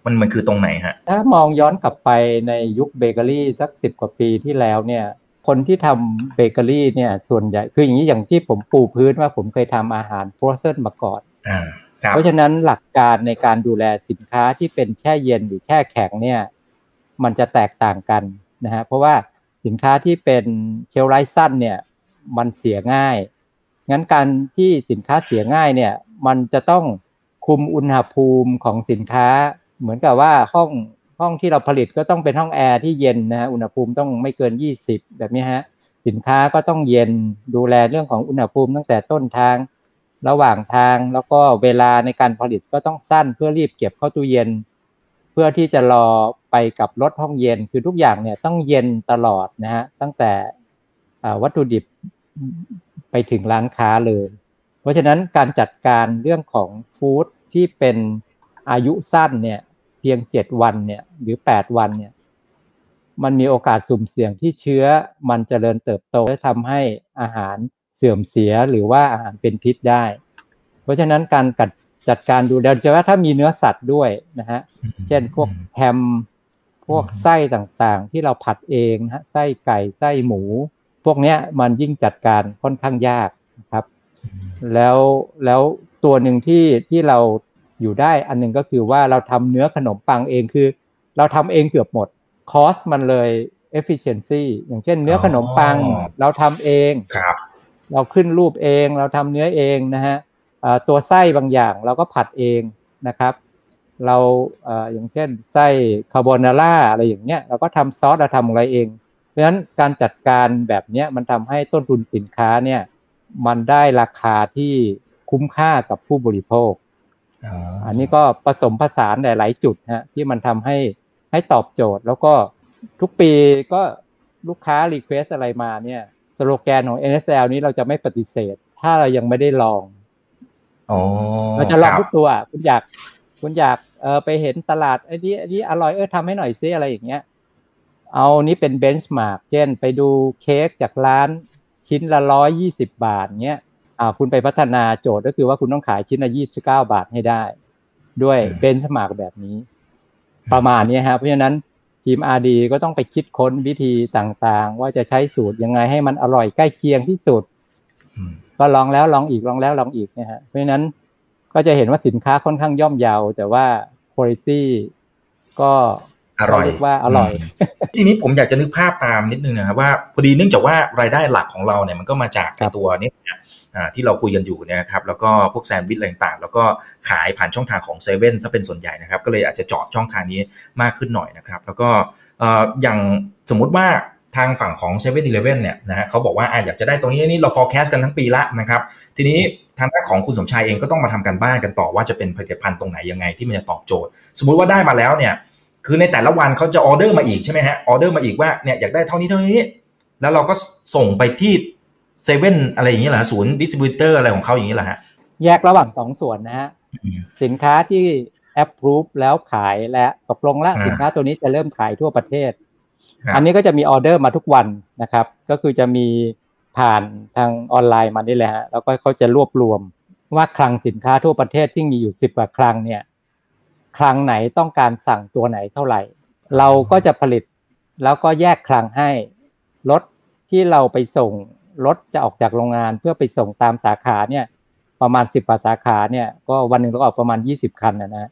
มันมันคือตรงไหนฮะถ้ามองย้อนกลับไปในยุคเบเกอรี่สักสิบกว่าปีที่แล้วเนี่ยคนที่ทำเบเกอรี่เนี่ยส่วนใหญ่คืออย่างนี้อย่างที่ผมปูพื้นว่าผมเคยทำอาหารฟรอเซนมาก่อนอ่าเพราะฉะนั้นหลักการในการดูแลสินค้าที่เป็นแช่เย็นหรือแช่แข็งเนี่ยมันจะแตกต่างกันนะฮะเพราะว่าสินค้าที่เป็นเชลไลซ์สั้นเนี่ยมันเสียง่าย งั้นการที่สินค้าเสียง่ายเนี่ย มันจะต้องคุมอุณหภูมิของสินค้า เหมือนกับว่าห้องห้องที่เราผลิตก็ต้องเป็นห้องแอร์ที่เย็นนะฮะอุณหภูมิต้องไม่เกินยี่สิบแบบนี้ฮะสินค้าก็ต้องเย็นดูแลเรื่องของอุณหภูมิตั้งแต่ต้นทาง ระหว่างทางแล้วก็เวลาในการผลิตก็ต้องสั้นเพื่อรีบเก็บเข้าตู้เย็น เพื่อที่จะรอไปกับรถห้องเย็นคือทุกอย่างเนี่ยต้องเย็นตลอดนะฮะตั้งแต่วัตถุดิบ ไปถึงร้านค้าเลย เพราะฉะนั้นการจัดการเรื่องของฟู้ดที่เป็นอายุสั้นเนี่ยเพียงเจ็ดวันเนี่ยหรือแปดวันเนี่ยมันมีโอกาสสุ่มเสี่ยงที่เชื้อมันจเจริญเติบโตและทำให้อาหารเสื่อมเสียหรือว่าอาหารเป็นพิษได้ เพราะฉะนั้นการจัดจัดการดูเดี๋ยวจะว่าถ้ามีเนื้อสัตว์ด้วยนะฮะเช่นพวกแฮมพวกไส้ต่างๆ ที่เราผัดเองฮะไส้ไก่ไส้หมู พวกนี้มันยิ่งจัดการค่อนข้างยากนะครับ แล้วแล้วตัวหนึ่งที่ที่เราอยู่ได้อันนึงก็คือว่าเราทำเนื้อขนมปังเองคือ เราทำเองเกือบหมดคอสมันเลย efficiency อย่างเช่นเนื้อขนมปังเราทำเองครับเราขึ้นรูปเองเราทำเนื้อเองนะฮะตัวไส้บางอย่างเราก็ผัดเองนะครับ เราอย่างเช่นไส้คาโบนาร่าอะไรอย่างเงี้ยเราก็ทำซอสเราทำอะไรเอง เพราะฉะนั้นการจัดการแบบนี้มันทำให้ต้นทุนสินค้าเนี่ย มันได้ราคาที่คุ้มค่ากับผู้บริโภคอันนี้ก็ผสมผสานหลาย ๆ จุดฮะที่มันทำให้ให้ตอบโจทย์ แล้วก็ทุกปีก็ลูกค้า request อะไรมาเนี่ยสโลแกนของ NSL นี้เราจะไม่ปฏิเสธ ถ้าเรายังไม่ได้ลองเราจะลองทุกตัว คุณอยาก คุณอยากเออไปเห็นตลาดไอ้นี้ไอ้นี้อร่อยเออทำให้หน่อยซิอะไรอย่างเงี้ย เอานี้เป็น benchmark เช่นไปดูเค้กจากร้านชิ้นละร้อยยี่สิบบาทเงี้ยอ่าคุณไปพัฒนาโจทย์ก็คือว่าคุณต้องขายชิ้นละยี่สิบเก้าบาทให้ได้ ด้วย benchmark แบบนี้ ประมาณนี้ครับเพราะฉะนั้นทีม R&D ก็ต้องไปคิดค้นวิธีต่างๆ ว่าจะใช้สูตรยังไงให้มันอร่อยใกล้เคียงที่สุด ก็ลองแล้วลองอีกลองแล้วลองอีกนะฮะเพราะฉะนั้นก็จะเห็นว่าสินค้าค่อนข้างย่อมเยา แต่ว่าคุณภาพก็ อร่อยว่าอร่อย ทีนี้ผมอยากจะนึกภาพตามนิดนึงนะครับว่าพอดีเนื่องจากว่ารายได้หลักของเราเนี่ยมันก็มาจากตัวนี้ที่เราคุยกันอยู่เนี่ยครับแล้วก็พวกแซนด์วิชอะไรต่างแล้วก็ขายผ่านช่องทางของเซเว่นซะเป็นส่วนใหญ่นะครับ ก็เลยอาจจะเจาะช่องทางนี้มากขึ้นหน่อยนะครับ แล้วก็อย่างสมมุติว่าทางฝั่งของ7 e เ e ่ e อเนี่ยนะฮะเขาบอกว่าอยากจะได้ตรงนี้นี่เรา forecast กันทั้งปีละนะครับ ทีนี้ทางด้านของคุณสมชายเองก็ต้องมาทำการบ้านกันต่อว่าจะเป็นผลิตภัณฑ์ตรงไหนยังไงที่มันจะตอบโจทย์ สมมุติว่าได้มาแล้วเนี่ย คือในแต่ละวันเขาจะออเดอร์มาอีกใช่ไหมฮะออเดอร์มาอีกว่าเนี่ยอยากได้เท่านี้เท่านี้ แล้วเราก็ส่งไปที่เซเว่นอะไรอย่างนี้เหรอศูนย์ distributor อะไรของเขาอย่างนี้เหรอฮะแยกระหว่างสองส่วนนะฮะสินค้าที่ approve แล้วขายและตกลงแล้วสินค้าตัวนี้จะเริ่มขายทั่วประเทศ อันนี้ก็จะมีออเดอร์มาทุกวันนะครับ ก็คือจะมีผ่านทางออนไลน์มาได้เลยฮะแล้วก็เขาจะรวบรวมว่าคลังสินค้าทั่วประเทศที่มีอยู่สิบกว่าคลังเนี่ย คลังไหนต้องการสั่งตัวไหนเท่าไหร่ เราก็จะผลิตแล้วก็แยกคลังให้รถที่เราไปส่งรถจะออกจากโรงงานเพื่อไปส่งตามสาขาเนี่ยประมาณสิบกว่าสาขาเนี่ยก็วันหนึ่งเราออกประมาณยี่สิบคันนะนะ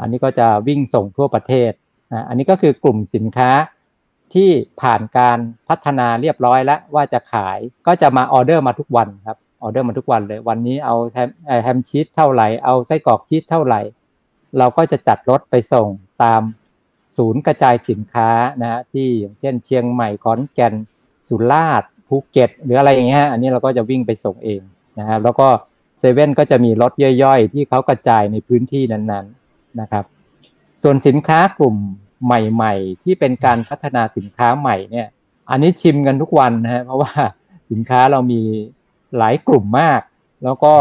อันนี้ก็จะวิ่งส่งทั่วประเทศนะอันนี้ก็คือกลุ่มสินค้าที่ผ่านการพัฒนาเรียบร้อยแล้วว่าจะขายก็จะมาออเดอร์มาทุกวันครับออเดอร์มาทุกวันเลย วันนี้เอาแฮมชีสเท่าไหร่เอาไส้กรอกชีสเท่าไหร่ เราก็จะจัดรถไปส่งตามศูนย์กระจายสินค้านะฮะที่เช่นเชียงใหม่ขอนแก่นสุราษฎร์ภูเก็ต หรืออะไรอย่างเงี้ยอันนี้เราก็จะวิ่งไปส่งเองนะฮะแล้วก็เซเว่นก็จะมีรถย่อยๆ ที่เขากระจายในพื้นที่นั้นๆนะครับ ส่วนสินค้ากลุ่มใหม่ๆ ที่เป็นการพัฒนาสินค้าใหม่เนี่ย อันนี้ชิมกันทุกวันนะฮะเพราะว่าสินค้าเรามีหลายกลุ่มมาก แล้วก็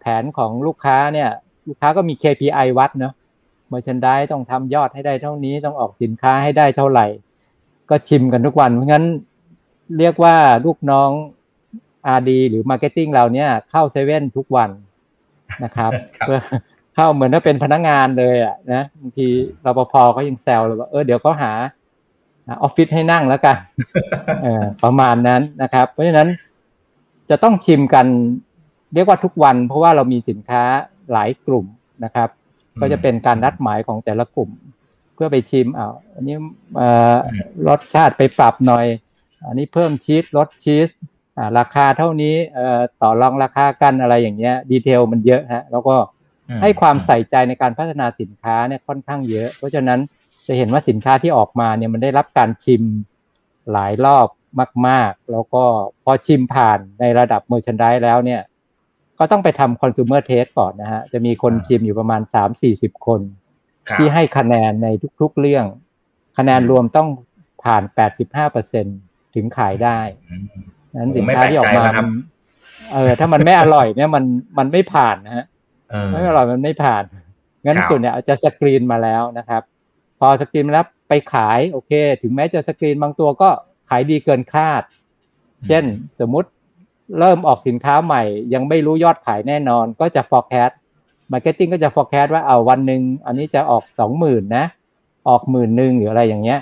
แผนของลูกค้าเนี่ย ลูกค้าก็มี KPI วัดเนาะเมื่อชันได้ต้องทำยอดให้ได้เท่านี้ต้องออกสินค้าให้ได้เท่าไหร่ ก็ชิมกันทุกวัน เพราะงั้นเรียกว่าลูกน้องR&D หรือ marketing เราเนี่ยเข้าเซเว่นทุกวันนะครับเพื่อเข้าเหมือนถ้าเป็นพนักงานเลยอะนะบางทีรปภเขายังแซวเลยว่าเออเดี๋ยวเขาหาออฟฟิศให้นั่งแล้วกันเออประมาณนั้นนะครับ เพราะฉะนั้นจะต้องชิมกันเรียกว่าทุกวัน เพราะว่าเรามีสินค้า หลายกลุ่มนะครับ ก็จะเป็นการนัดหมายของแต่ละกลุ่ม เพื่อไปชิมเอาอันนี้รสชาติไปปรับหน่อย อันนี้เพิ่มชีสลดชีสราคาเท่านี้ต่อรองราคากันอะไรอย่างเงี้ย detail มันเยอะฮะแล้วก็ให้ความใส่ใจในการพัฒนาสินค้าเนี่ยค่อนข้างเยอะ เพราะฉะนั้นจะเห็นว่าสินค้าที่ออกมาเนี่ยมันได้รับการชิมหลายรอบมาก ๆ แล้วก็พอชิมผ่านในระดับ merchant ได้แล้วเนี่ย ก็ต้องไปทำคอน sumer test ก่อนนะฮะ จะมีคนชิมอยู่ประมาณสามสี่สิบคน ที่ให้คะแนนในทุกๆเรื่อง คะแนนรวมต้องผ่านแปดสิบห้าเปอร์เซ็นถึงขายได้ นั้นสินค้าที่ออกมาเออ ถ้ามันไม่อร่อยเนี่ยมันมันไม่ผ่านนะฮะไม่อร่อยมันไม่ผ่าน งั้นจุดเนี่ยจะสกรีนมาแล้วนะครับ พอสกรีนมาแล้วไปขายโอเค ถึงแม้จะสกรีนบางตัวก็ขายดีเกินคาด เช่นสมมุติ เริ่มออกสินค้าใหม่ ยังไม่รู้ยอดขายแน่นอน ก็จะ forecast marketing ก็จะ forecast ว่าเอาวันหนึ่งอันนี้จะออกสองหมื่นนะ ออกหมื่นหนึ่งหรืออะไรอย่างเงี้ย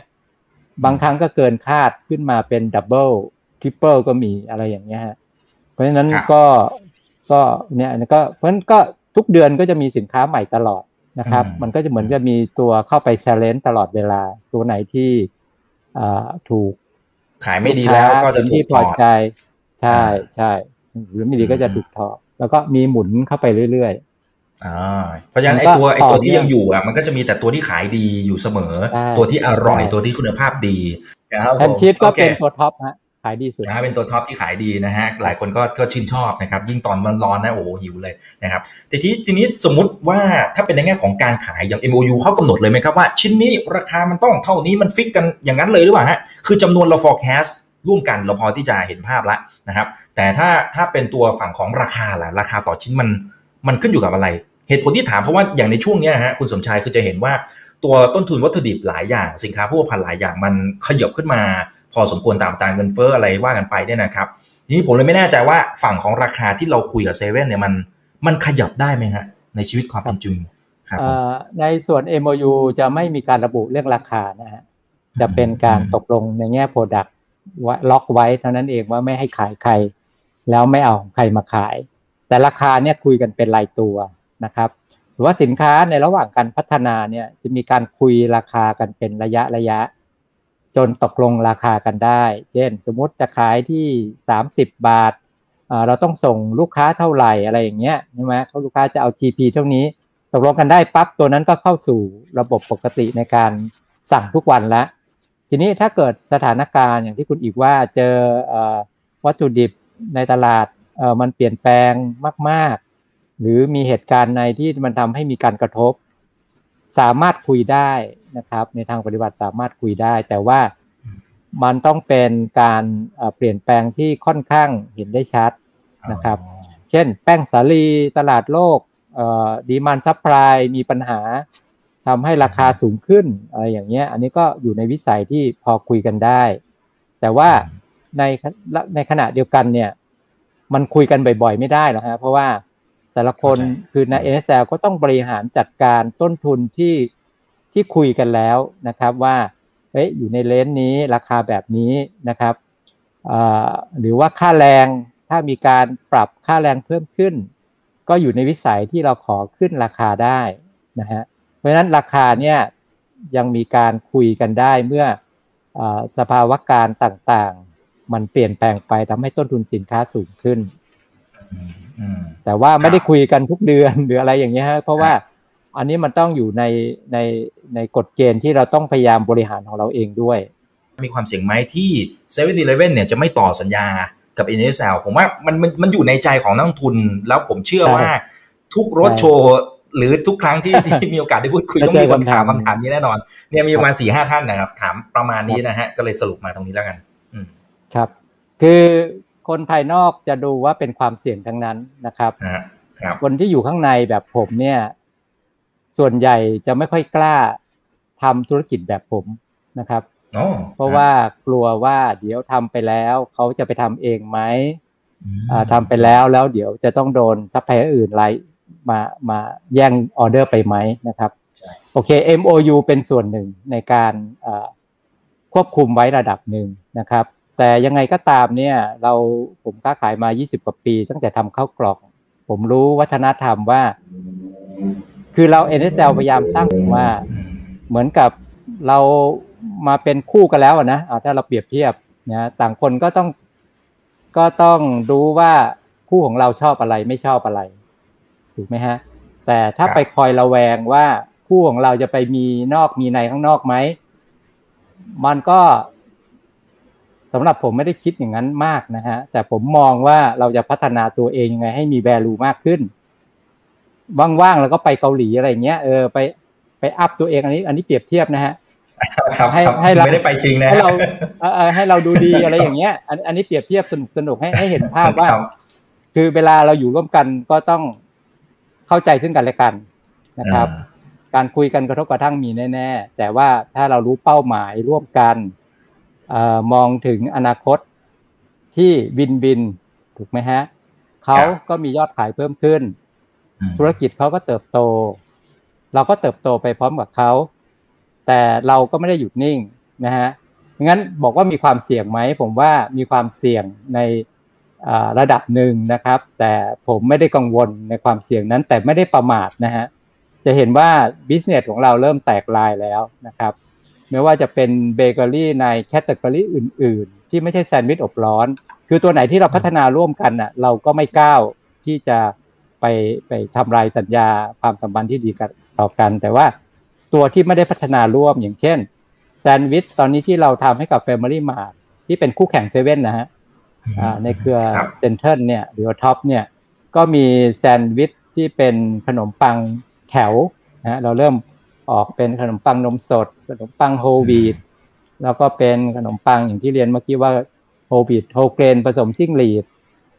บางครั้งก็เกินคาดขึ้นมาเป็น double triple ก็มีอะไรอย่างเงี้ยฮะเพราะฉะนั้นก็ก็เนี่ยก็เพราะฉะนั้นก็ทุกเดือนก็จะมีสินค้าใหม่ตลอดนะครับ มันก็จะเหมือนจะมีตัวเข้าไป challenge ตลอดเวลา ตัวไหนที่ถูกขายไม่ดีแล้วก็จะถูกถอดใช่ ใช่ใช่หรือไม่ดีก็จะถูกถอดแล้วก็มีหมุนเข้าไปเรื่อยๆอ่าเพราะฉะนั้นไอ้ตัวไอ้ตัวที่ยังอยู่อะมันก็จะมีแต่ตัวที่ขายดีอยู่เสมอ ตัวที่อร่อยตัวที่คุณภาพดีแฮมชีสก็เป็นตัว top ฮะขายดีสุดนะเป็นตัว top ที่ขายดีนะฮะหลายคนก็ก็ชื่นชอบนะครับ ยิ่งตอนมันร้อนนะโอ้หิวเลยนะครับแต่ทีทีนี้สมมุติว่าถ้าเป็นในแง่ของการขายอย่าง MOU เขากำหนดเลยไหมครับว่า ชิ้นนี้ราคามันต้องเท่านี้มัน fix กันอย่างนั้นเลยหรือเปล่าฮะคือจำนวนเรา forecast ร่วมกันเราพอที่จะเห็นภาพแล้วนะครับ แต่ถ้าถ้าเป็นตัวฝั่งของราคาล่ะราคาต่อชิ้นมันมันขึ้นอยู่กับอะไร เหตุผลที่ถามเพราะว่าอย่างในช่วงนี้ฮะคุณสมชายคือจะเห็นว่าตัวต้นทุนวัตถุดิบหลายอย่าง สินค้าผู้พันหลายอย่างมันขยับขึ้นมา พอสมควรตามตาเงินเฟ้ออะไรว่ากันไปเนี่ยนะครับทีนี้ผมเลยไม่แน่ใจว่าฝั่งของราคาที่เราคุยกับเซเว่นเนี่ยมันมันขยับได้ไหมฮะในชีวิตความเป็นจริงครับในส่วน MOU จะไม่มีการระบุเรื่องราคานะฮะจะเป็นการตกลงในแง่ product ล็อกไว้เท่านั้นเองว่าไม่ให้ขายใคร แล้วไม่เอาใครมาขาย แต่ราคาเนี่ยคุยกันเป็นรายตัวนะครับหรือว่าสินค้าในระหว่างการพัฒนาเนี่ยจะมีการคุยราคากันเป็นระยะระยะ จนตกลงราคากันได้ เช่น สมมติจะขายที่สามสิบบาทเราต้องส่งลูกค้าเท่าไหร่อะไรอย่างเงี้ยใช่ไหมเขาลูกค้าจะเอา GP เท่านี้ ตกลงกันได้ปั๊บตัวนั้นก็เข้าสู่ระบบปกติในการสั่งทุกวันแล้ว ทีนี้ถ้าเกิดสถานการณ์อย่างที่คุณอีกว่าเจอวัตถุดิบในตลาดมันเปลี่ยนแปลงมาก ๆ หรือมีเหตุการณ์ในที่มันทำให้มีการกระทบ สามารถคุยได้นะครับ ในทางปฏิบัติสามารถคุยได้ แต่ว่ามันต้องเป็นการเปลี่ยนแปลงที่ค่อนข้างเห็นได้ชัดนะครับ เช่น แป้งสาลีตลาดโลกดีมัน supply มีปัญหา ทำให้ราคาสูงขึ้นอะไรอย่างเงี้ย อันนี้ก็อยู่ในวิสัยที่พอคุยกันได้ แต่ว่าในในขณะเดียวกันเนี่ย มันคุยกันบ่อยๆ ไม่ได้หรอกฮะเพราะว่าแต่ละคนคือใน NSL ก็ต้องบริหารจัดการต้นทุนที่ที่คุยกันแล้วนะครับว่าเฮ้ยอยู่ใน range นี้ราคาแบบนี้นะครับหรือว่าค่าแรงถ้ามีการปรับค่าแรงเพิ่มขึ้น ก็อยู่ในวิสัยที่เราขอขึ้นราคาได้นะฮะ เพราะฉะนั้นราคาเนี่ยยังมีการคุยกันได้เมื่ออสภาวะการต่างๆ มันเปลี่ยนแปลงไปทำให้ต้นทุนสินค้าสูงขึ้นแต่ว่าไม่ได้คุยกันทุกเดือนหรืออะไรอย่างเงี้ยฮะเพราะว่าอันนี้มันต้องอยู่ในในในกฎเกณฑ์ที่เราต้องพยายามบริหารของเราเองด้วย มีความเสี่ยงไหมที่เซเว่นอีเลฟเว่นเนี่ยจะไม่ต่อสัญญากับ n s l ผมว่ามันมันมันอยู่ในใจของนักทุน แล้วผมเชื่อว่าทุกรถโชว์ หรือทุกครั้งที่ที่มีโอกาสได้พูดคุยต้องมีคนถามคำถามนี้แน่นอนเนี่ยมีประมาณสี่ห้าท่านนะครับ ถามประมาณนี้นะฮะก็เลยสรุปมาตรงนี้แล้วกันอืครับ คือคนภายนอกจะดูว่าเป็นความเสี่ยงทั้งนั้นนะครับครับคนที่อยู่ข้างในแบบผมเนี่ย ส่วนใหญ่จะไม่ค่อยกล้าทำธุรกิจแบบผมนะครับเพราะว่ากลัวว่าเดี๋ยวทำไปแล้วเขาจะไปทำเองไหมทำไปแล้วแล้วเดี๋ยวจะต้องโดนซัพพลายอื่นไล่ มามาแย่งออเดอร์ไปไหมนะครับโอเค MOU เป็นส่วนหนึ่งในการควบคุมไว้ระดับหนึ่งนะครับ แต่ยังไงก็ตามเนี่ย เราผมค้าขายมา 20 กว่าปี ตั้งแต่ทำข้าวกล่อง ผมรู้วัฒนธรรมว่า คือเรา NSL พยายามตั้งว่า เหมือนกับเรามาเป็นคู่กันแล้วนะถ้าเราเปรียบเทียบนะต่างคนก็ต้องก็ต้องดูว่าคู่ของเราชอบอะไรไม่ชอบอะไร ถูกไหมฮะ แต่ถ้าไปคอยระแวงว่าคู่ของเราจะไปมีนอกมีในข้างนอกไหม มันก็สำหรับผมไม่ได้คิดอย่างนั้นมากนะฮะ แต่ผมมองว่าเราจะพัฒนาตัวเองยังไงให้มีแวลูมากขึ้น ว่างๆ แล้วก็ไปเกาหลีอะไรเงี้ย เออไปไปอัพตัวเองอันนี้ อันนี้เปรียบเทียบนะฮะให้ให้เราไม่ได้ไปจริงนะให้เราให้เราดูดีอะไรอย่างเงี้ย อันอันนี้เปรียบเทียบสนุกสนุกให้ให้เห็นภาพว่า คือเวลาเราอยู่ร่วมกันก็ต้อง เข้าใจซึ่งกันและกันนะครับ การคุยกันกระทบกระทั่งมีแน่ ๆ แต่ว่าถ้าเรารู้เป้าหมายร่วมกันอมองถึงอนาคตที่บินบินถูกไหมฮะเขาก็มียอดขายเพิ่มขึ้น ธุรกิจเขาก็เติบโต เราก็เติบโตไปพร้อมกับเขา แต่เราก็ไม่ได้หยุดนิ่งนะฮะงั้นบอกว่ามีความเสี่ยงไหมผมว่ามีความเสี่ยงใน ระดับหนึ่งนะครับ แต่ผมไม่ได้กังวลในความเสี่ยงนั้น แต่ไม่ได้ประมาทนะฮะจะเห็นว่า business ของเราเริ่มแตกลายแล้วนะครับไม่ว่าจะเป็นเบเกอรี่ใน category อื่น ๆ ที่ไม่ใช่แซนด์วิชอบร้อน คือตัวไหนที่เราพัฒนาร่วมกันอะเราก็ไม่ก้าวที่จะไปไปทำลายสัญญาความสัมพันธ์ที่ดีกับต่อกัน แต่ว่าตัวที่ไม่ได้พัฒนาร่วมอย่างเช่นแซนด์วิชตอนนี้ที่เราทำให้กับ Family Mart ที่เป็นคู่แข่งเซเว่นนะฮะ ในเครือเซนเทอร์เนี่ยหรือ Tops เนี่ยก็มีแซนด์วิชที่เป็นขนมปังแถวนะเราเริ่มออกเป็นขนมปังนมสด ขนมปัง whole wheat แล้วก็เป็นขนมปังอย่างที่เรียนเมื่อกี้ว่า whole wheat whole grain ผสม chia seed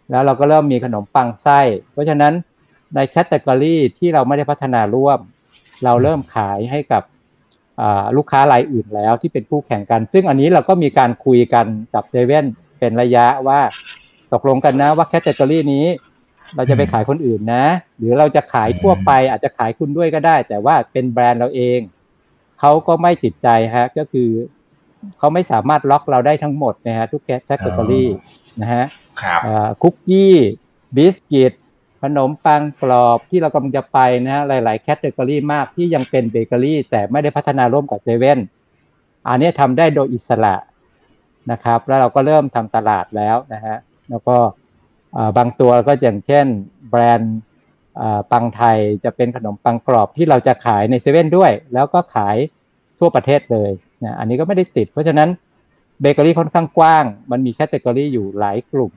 แล้วเราก็เริ่มมีขนมปังไส้ เพราะฉะนั้นใน category ที่เราไม่ได้พัฒนาร่วม เราเริ่มขายให้กับลูกค้ารายอื่นแล้วที่เป็นคู่แข่งกัน ซึ่งอันนี้เราก็มีการคุยกันกับเซเว่น เป็นระยะว่าตกลงกันนะว่า category นี้ เราจะไปขายคนอื่นนะ หรือเราจะขายทั่วไปอาจจะขายคุณด้วยก็ได้ แต่ว่าเป็นแบรนด์เราเองเขาก็ไม่ติดใจฮะก็คือเขาไม่สามารถล็อกเราได้ทั้งหมดนะฮะทุก category นะฮะคุกกี้บิสกิตขนมปังกรอบที่เรากำลังจะไปนะฮะหลาย ๆ category มากที่ยังเป็นเบเกอรี่ แต่ไม่ได้พัฒนาร่วมกับเซเว่นอันนี้ทำได้โดยอิสระ นะครับ แล้วเราก็เริ่มทำตลาดแล้วนะฮะแล้วก็บางตัวก็อย่างเช่น แบรนด์ปังไทยจะเป็นขนมปังกรอบที่เราจะขายในเซเว่นด้วย แล้วก็ขายทั่วประเทศเลยนะอันนี้ก็ไม่ได้ติด เพราะฉะนั้นเบเกอรี่ค่อนข้างกว้าง มันมี category อยู่หลายกลุ่ม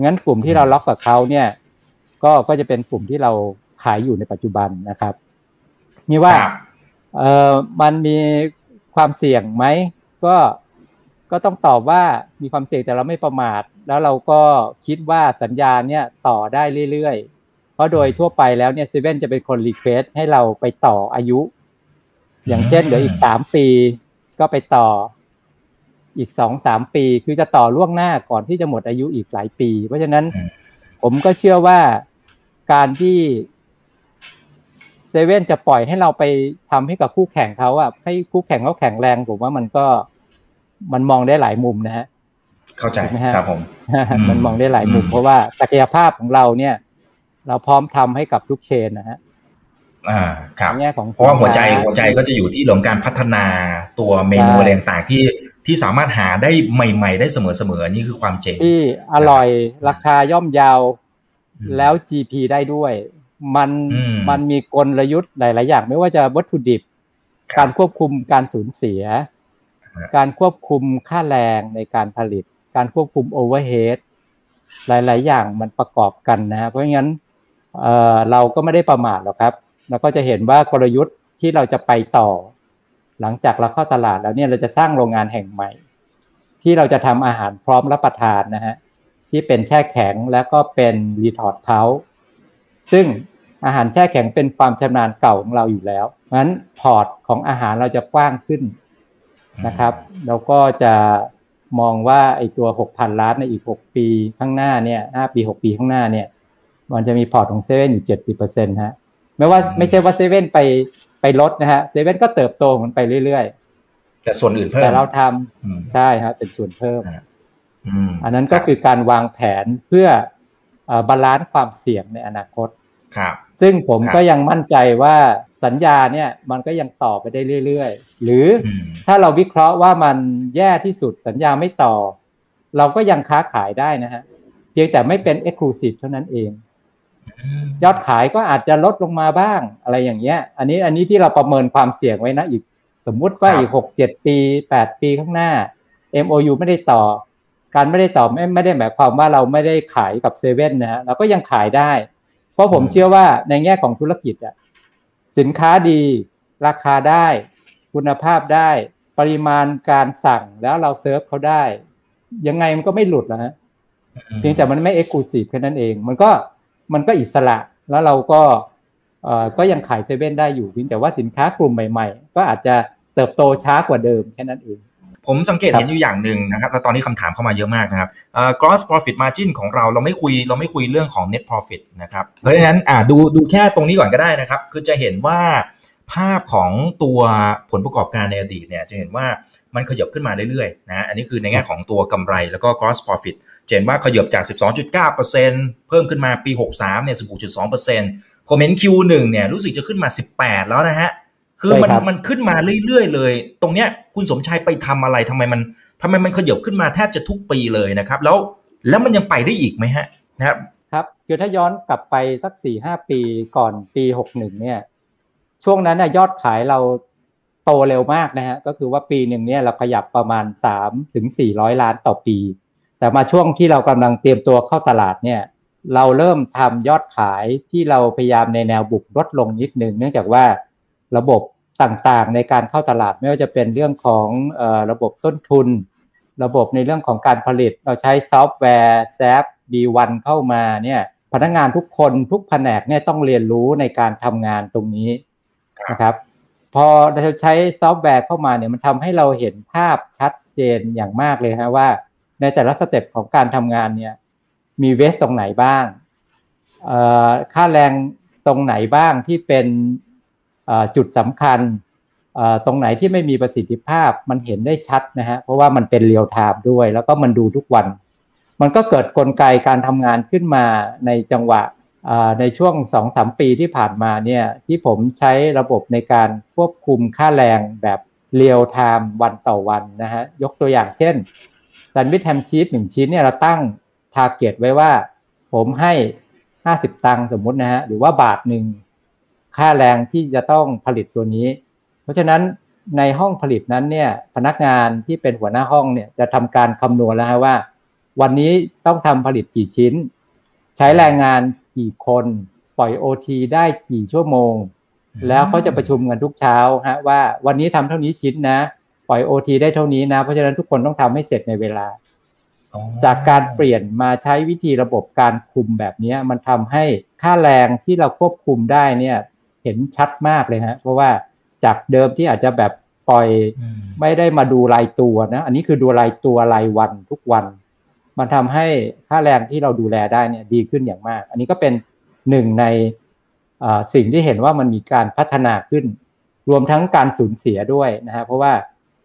งั้นกลุ่มที่เราล็อกกับเขาเนี่ย ก็ก็จะเป็นกลุ่มที่เราขายอยู่ในปัจจุบันนะครับ นี่ว่าเออมันมีความเสี่ยงไหม ก็ ก็ต้องตอบว่ามีความเสี่ยงแต่เราไม่ประมาท แล้วเราก็คิดว่าสัญญาเนี่ยต่อได้เรื่อยๆ เพราะโดยทั่วไปแล้วเนี่ยเซเว่นจะเป็นคน request ให้เราไปต่ออายุ อย่างเช่นเหลืออีกสามปี ก็ไปต่ออีกสองสามปี คือจะต่อล่วงหน้าก่อนที่จะหมดอายุอีกหลายปี เพราะฉะนั้นผมก็เชื่อว่าการที่เซเว่นจะปล่อยให้เราไปทำให้กับคู่แข่งเขาอะให้คู่แข่งเขาแข็งแรง ผมว่ามันก็ มันมองได้หลายมุมนะฮะเข้าใจครับผมมันมองได้หลายมุม เพราะว่าศักยภาพของเราเนี่ย เราพร้อมทำให้กับทุกเชนนะฮะอ่าครับเพราะว่าหัวใจหัวใจก็จะอยู่ที่เรื่องการพัฒนาตัวเมนูอะไรต่างๆที่ที่สามารถหาได้ใหม่ ๆ ได้เสมอๆนี่คือความเจ๋งที่อร่อยราคาย่อมยาวแล้ว GP ได้ด้วย มันมันมีกลยุทธ์หลาย ๆ อย่าง ไม่ว่าจะวัตถุดิบ การควบคุมการสูญเสีย การควบคุมค่าแรงในการผลิต การควบคุมโอเวอร์เฮดหลาย ๆ อย่างมันประกอบกันนะ เพราะงั้นเเราก็ไม่ได้ประมาทหรอกครับเราก็จะเห็นว่ากลยุทธ์ที่เราจะไปต่อ หลังจากเราเข้าตลาดแล้วเนี่ยเราจะสร้างโรงงานแห่งใหม่ ที่เราจะทำอาหารพร้อมรับประทานนะฮะที่เป็นแช่แข็งแล้วก็เป็น retort pouch ซึ่งอาหารแช่แข็งเป็นความชำนาญเก่าของเราอยู่แล้วเพราะฉะนั้น port ของอาหารเราจะกว้างขึ้น นะครับ เราก็จะมองว่าไอ้ตัวหกพันล้านในอีกหกปีข้างหน้าเนี่ยห้าปีหกปีข้างหน้าเนี่ย มันจะมี port ของเซเว่นอยู่เจ็ดสิบเปอร์เซ็นต์ฮะไม่ว่าไม่ใช่ว่าเซเว่นไปไปลดนะฮะเซเว่นก็เติบโตมันไปเรื่อยๆ แต่ส่วนอื่นเพิ่มแต่เราทำใช่ครับเป็นส่วนเพิ่มอันนั้นก็คือการวางแผนเพื่อ balance ความเสี่ยงในอนาคตครับ ซึ่งผมก็ยังมั่นใจว่า สัญญาเนี่ยมันก็ยังต่อไปได้เรื่อยๆ หรือถ้าเราวิเคราะห์ว่ามันแย่ที่สุดสัญญาไม่ต่อ เราก็ยังค้าขายได้นะฮะเพียงแต่ไม่เป็น exclusive เท่านั้นเองยอดขายก็อาจจะลดลงมาบ้างอะไรอย่างเงี้ย อันนี้อันนี้ที่เราประเมินความเสี่ยงไว้นะอีกสมมุติว่าอีกหกเจ็ดปีแปดปีข้างหน้า MOU ไม่ได้ต่อ การไม่ได้ต่อไม่ไม่ได้หมายความว่าเราไม่ได้ขายกับเซเว่นนะฮะเราก็ยังขายได้ เพราะผมเชื่อว่าในแง่ของธุรกิจอะ สินค้าดี ราคาได้ คุณภาพได้ ปริมาณการสั่งแล้วเราเซิร์ฟเขาได้ ยังไงมันก็ไม่หลุดนะฮะเพียงแต่มันไม่เอ็กซ์คลูซีฟแค่นั้นเอง มันก็มันก็อิสระแล้วเราก็เอ่อก็ยังขายเซเว่นได้อยู่เพียงแต่ว่าสินค้ากลุ่มใหม่ ๆ ก็อาจจะเติบโตช้ากว่าเดิมแค่นั้นเอง ผมสังเกตเห็นอยู่อย่างหนึ่งนะครับแล้วตอนนี้คำถามเข้ามาเยอะมากนะครับ gross profit margin ของเราเราไม่คุยเราไม่คุยเรื่องของ net profit นะครับเพราะฉะนั้นอ่าดูดูแค่ตรงนี้ก่อนก็ได้นะครับ คือจะเห็นว่าภาพของตัวผลประกอบการในอดีตเนี่ยจะเห็นว่ามันขยับขึ้นมาเรื่อยๆนะอันนี้คือในแง่ของตัวกำไรแล้วก็ gross profit จะเห็นว่าขยับจาก 12.9%เพิ่มขึ้นมาปี 63เนี่ย16.2%ผมเห็น Q1 เนี่ยรู้สึกจะขึ้นมา 18 แล้วนะฮะ คือมันมันขึ้นมาเรื่อยๆเลย ตรงเนี้ยคุณสมชายไปทำอะไรทำไมมันทำไมมันขยับขึ้นมาแทบจะทุกปีเลยนะครับ แล้วแล้วมันยังไปได้อีกไหมฮะนะครับครับคือถ้าย้อนกลับไปสักสี่ห้าปีก่อนปีหกหนึ่งเนี่ย ช่วงนั้นน่ยยอดขายเราโตเร็วมากนะฮะก็คือว่าปีหนึ่งเนี่ยเราขยับประมาณสามถึงสี่ร้อยล้านต่อปี แต่มาช่วงที่เรากำลังเตรียมตัวเข้าตลาดเนี่ยเราเริ่มทำยอดขายที่เราพยายามในแนวบุกลดลงนิดนึงเนื่องจากว่า ระบบต่างๆ ในการเข้าตลาดไม่ว่าจะเป็นเรื่องของระบบต้นทุน ระบบในเรื่องของการผลิต เราใช้ซอฟต์แวร์แซฟ B1 เข้ามาเนี่ยพนักงานทุกคนทุกแผนกเนี่ยต้องเรียนรู้ในการทำงานตรงนี้นะครับ พอเราใช้ซอฟต์แวร์เข้ามาเนี่ยมันทำให้เราเห็นภาพชัดเจนอย่างมากเลยฮะว่า ในแต่ละ step ของการทำงานเนี่ยมี waste ตรงไหนบ้าง ค่าแรงตรงไหนบ้างที่เป็น จุดสำคัญตรงไหนที่ไม่มีประสิทธิภาพมันเห็นได้ชัดนะฮะเพราะว่ามันเป็น real-time ด้วย แล้วก็มันดูทุกวัน มันก็เกิดกลไกการทำงานขึ้นมาในจังหวะในช่วงสองสามปีที่ผ่านมาเนี่ยที่ผมใช้ระบบในการควบคุมค่าแรงแบบ real-time วันต่อวันนะฮะยกตัวอย่างเช่นแซนด์วิชแฮมชีสหนึ่งชิ้นเนี่ยเราตั้ง target ไว้ว่า ผมให้ห้าสิบตังค์สมมุตินะฮะหรือว่าบาทหนึ่ง ค่าแรงที่จะต้องผลิตตัวนี้ เพราะฉะนั้นในห้องผลิตนั้นเนี่ยพนักงานที่เป็นหัวหน้าห้องเนี่ยจะทำการคำนวณแล้วว่า วันนี้ต้องทำผลิตกี่ชิ้น ใช้แรงงานกี่คนปล่อยโอทีได้กี่ชั่วโมง แล้วเขาจะประชุมกันทุกเช้าฮะว่าวันนี้ทำเท่านี้ชิ้นนะปล่อยโอทีได้เท่านี้นะเพราะฉะนั้นทุกคนต้องทำให้เสร็จในเวลา จากการเปลี่ยนมาใช้วิธีระบบการคุมแบบนี้มันทำให้ค่าแรงที่เราควบคุมได้เนี่ยเห็นชัดมากเลยฮะเพราะว่าจากเดิมที่อาจจะแบบปล่อยไม่ได้มาดูรายตัวนะอันนี้คือดูรายตัวรายวันทุกวัน มันทำให้ค่าแรงที่เราดูแลได้เนี่ยดีขึ้นอย่างมาก อันนี้ก็เป็นหนึ่งในสิ่งที่เห็นว่ามันมีการพัฒนาขึ้น รวมทั้งการสูญเสียด้วยนะฮะเพราะว่า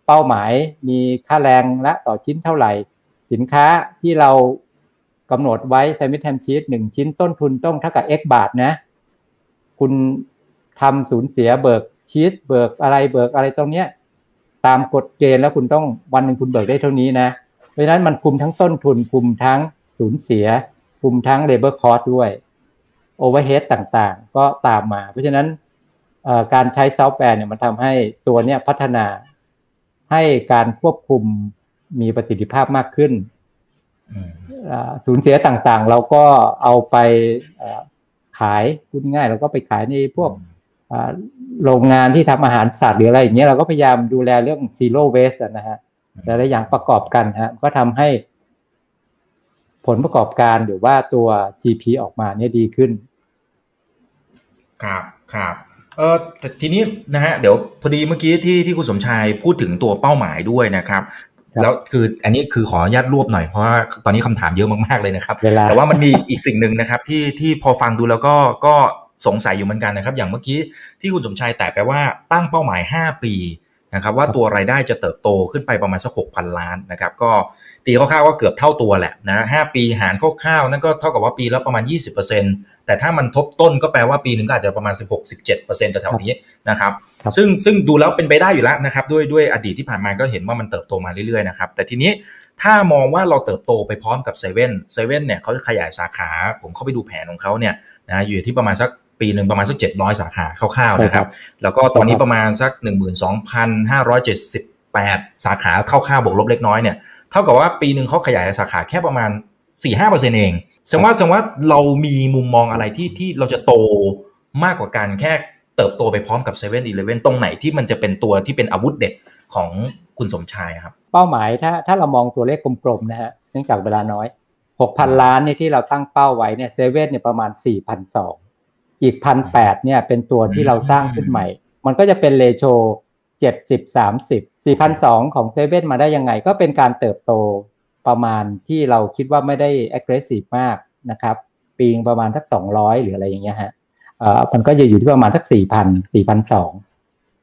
เป้าหมายมีค่าแรงละต่อชิ้นเท่าไหร่ สินค้าที่เรากำหนดไว้ไซมิทแฮมชีสหนึ่งชิ้นต้นทุนต้องเท่ากับ x บาทนะ คุณ ทำสูญเสียเบิกชีสเบิกอะไรเบิกอะไรตรงเนี้ย ตามกฎเกณฑ์แล้วคุณต้องวันหนึ่งคุณเบิกได้เท่านี้นะ เพราะฉะนั้นมันคุมทั้งต้นทุนคุมทั้งสูญเสีย คุมทั้ง labor cost ด้วย overhead ต่างๆ ก็ตามมา เพราะฉะนั้นการใช้ซอฟต์แวร์เนี่ยมันทำให้ตัวเนี้ยพัฒนาให้การควบคุมมีประสิทธิภาพมากขึ้นสูญเสียต่างๆ เราก็เอาไปขายพูดง่ายเราก็ไปขายในพวก โรงงานที่ทำอาหารสัตว์หรืออะไรอย่างเงี้ยเราก็พยายามดูแลเรื่อง zero waste นะฮะแต่ละอย่างประกอบกันฮะก็ทำให้ผลประกอบการหรือว่าตัว GP ออกมาเนี่ยดีขึ้น ครับครับเออแต่ทีนี้นะฮะเดี๋ยวพอดีเมื่อกี้ที่ที่คุณสมชายพูดถึงตัวเป้าหมายด้วยนะครับแล้วคืออันนี้คือขออนุญาตรวบหน่อยเพราะว่าตอนนี้คำถามเยอะมากๆเลยนะครับ แต่ว่ามันมีอีกสิ่งหนึ่งนะครับที่ที่พอฟังดูแล้วก็ก็ สงสัยอยู่เหมือนกันนะครับ อย่างเมื่อกี้ที่คุณสมชายแตะไปว่าตั้งเป้าหมาย 5 ปีนะครับว่าตัวรายได้จะเติบโตขึ้นไปประมาณสักหกพันล้านนะครับก็ตีคร่าวๆว่าเกือบเท่าตัวแหละนะห้าปีหารคร่าวๆนั่นก็เท่ากับว่าปีละประมาณ 20%แต่ถ้ามันทบต้นก็แปลว่าปีหนึ่งก็อาจจะประมาณ 16-17%แถวๆนี้นะครับซึ่งซึ่งดูแล้วเป็นไปได้อยู่แล้วนะครับด้วยด้วยอดีตที่ผ่านมาก็เห็นว่ามันเติบโตมาเรื่อยๆนะครับแต่ทีนี้ถ้ามองว่าเราเติบโตไปพร้อมกับเซเว่นเซเว่นเนี่ยเขาขยายสาขา ผมเข้าไปดูแผนของเขาเนี่ยนะอยู่ที่ประมาณสัก ปีหนึ่งประมาณสักเจ็ดร้อยสาขาคร่าวๆนะครับ แล้วก็ตอนนี้ประมาณสักหนึ่งหมื่นสองพันห้าร้อยเจ็ดสิบแปดสาขาคร่าวๆบวกลบเล็กน้อยเนี่ยเท่ากับว่าปีหนึ่งเขาขยายสาขาแค่ประมาณสี่ห้าเปอร์เซ็นต์เอง แสดงว่าแสดงว่าเรามีมุมมองอะไรที่ที่เราจะโตมากกว่าการแค่เติบโตไปพร้อมกับเซเว่นอีเลฟเว่นตรงไหนที่มันจะเป็นตัวที่เป็นอาวุธเด็ดของคุณสมชายครับ เป้าหมายถ้าถ้าเรามองตัวเลขกลมๆนะฮะเนื่องจากเวลาน้อยหกพันล้านเนี่ยที่เราตั้งเป้าไว้เนี่ยเซเว่นเนี่ยประมาณสี่พันส องอีกพันแปดเนี่ยเป็นตัวที่เราสร้างขึ้นใหม่ มันก็จะเป็นเลโชเจ็ดสิบสามสิบสี่พันสองของเซเว่นมาได้ยังไง ก็เป็นการเติบโตประมาณที่เราคิดว่าไม่ได้ aggressive มากนะครับปีงประมาณสักสองร้อยหรืออะไรอย่างเงี้ยฮะเอ่อมันก็จะอยู่ที่ประมาณสักสี่พันสี่พันสอง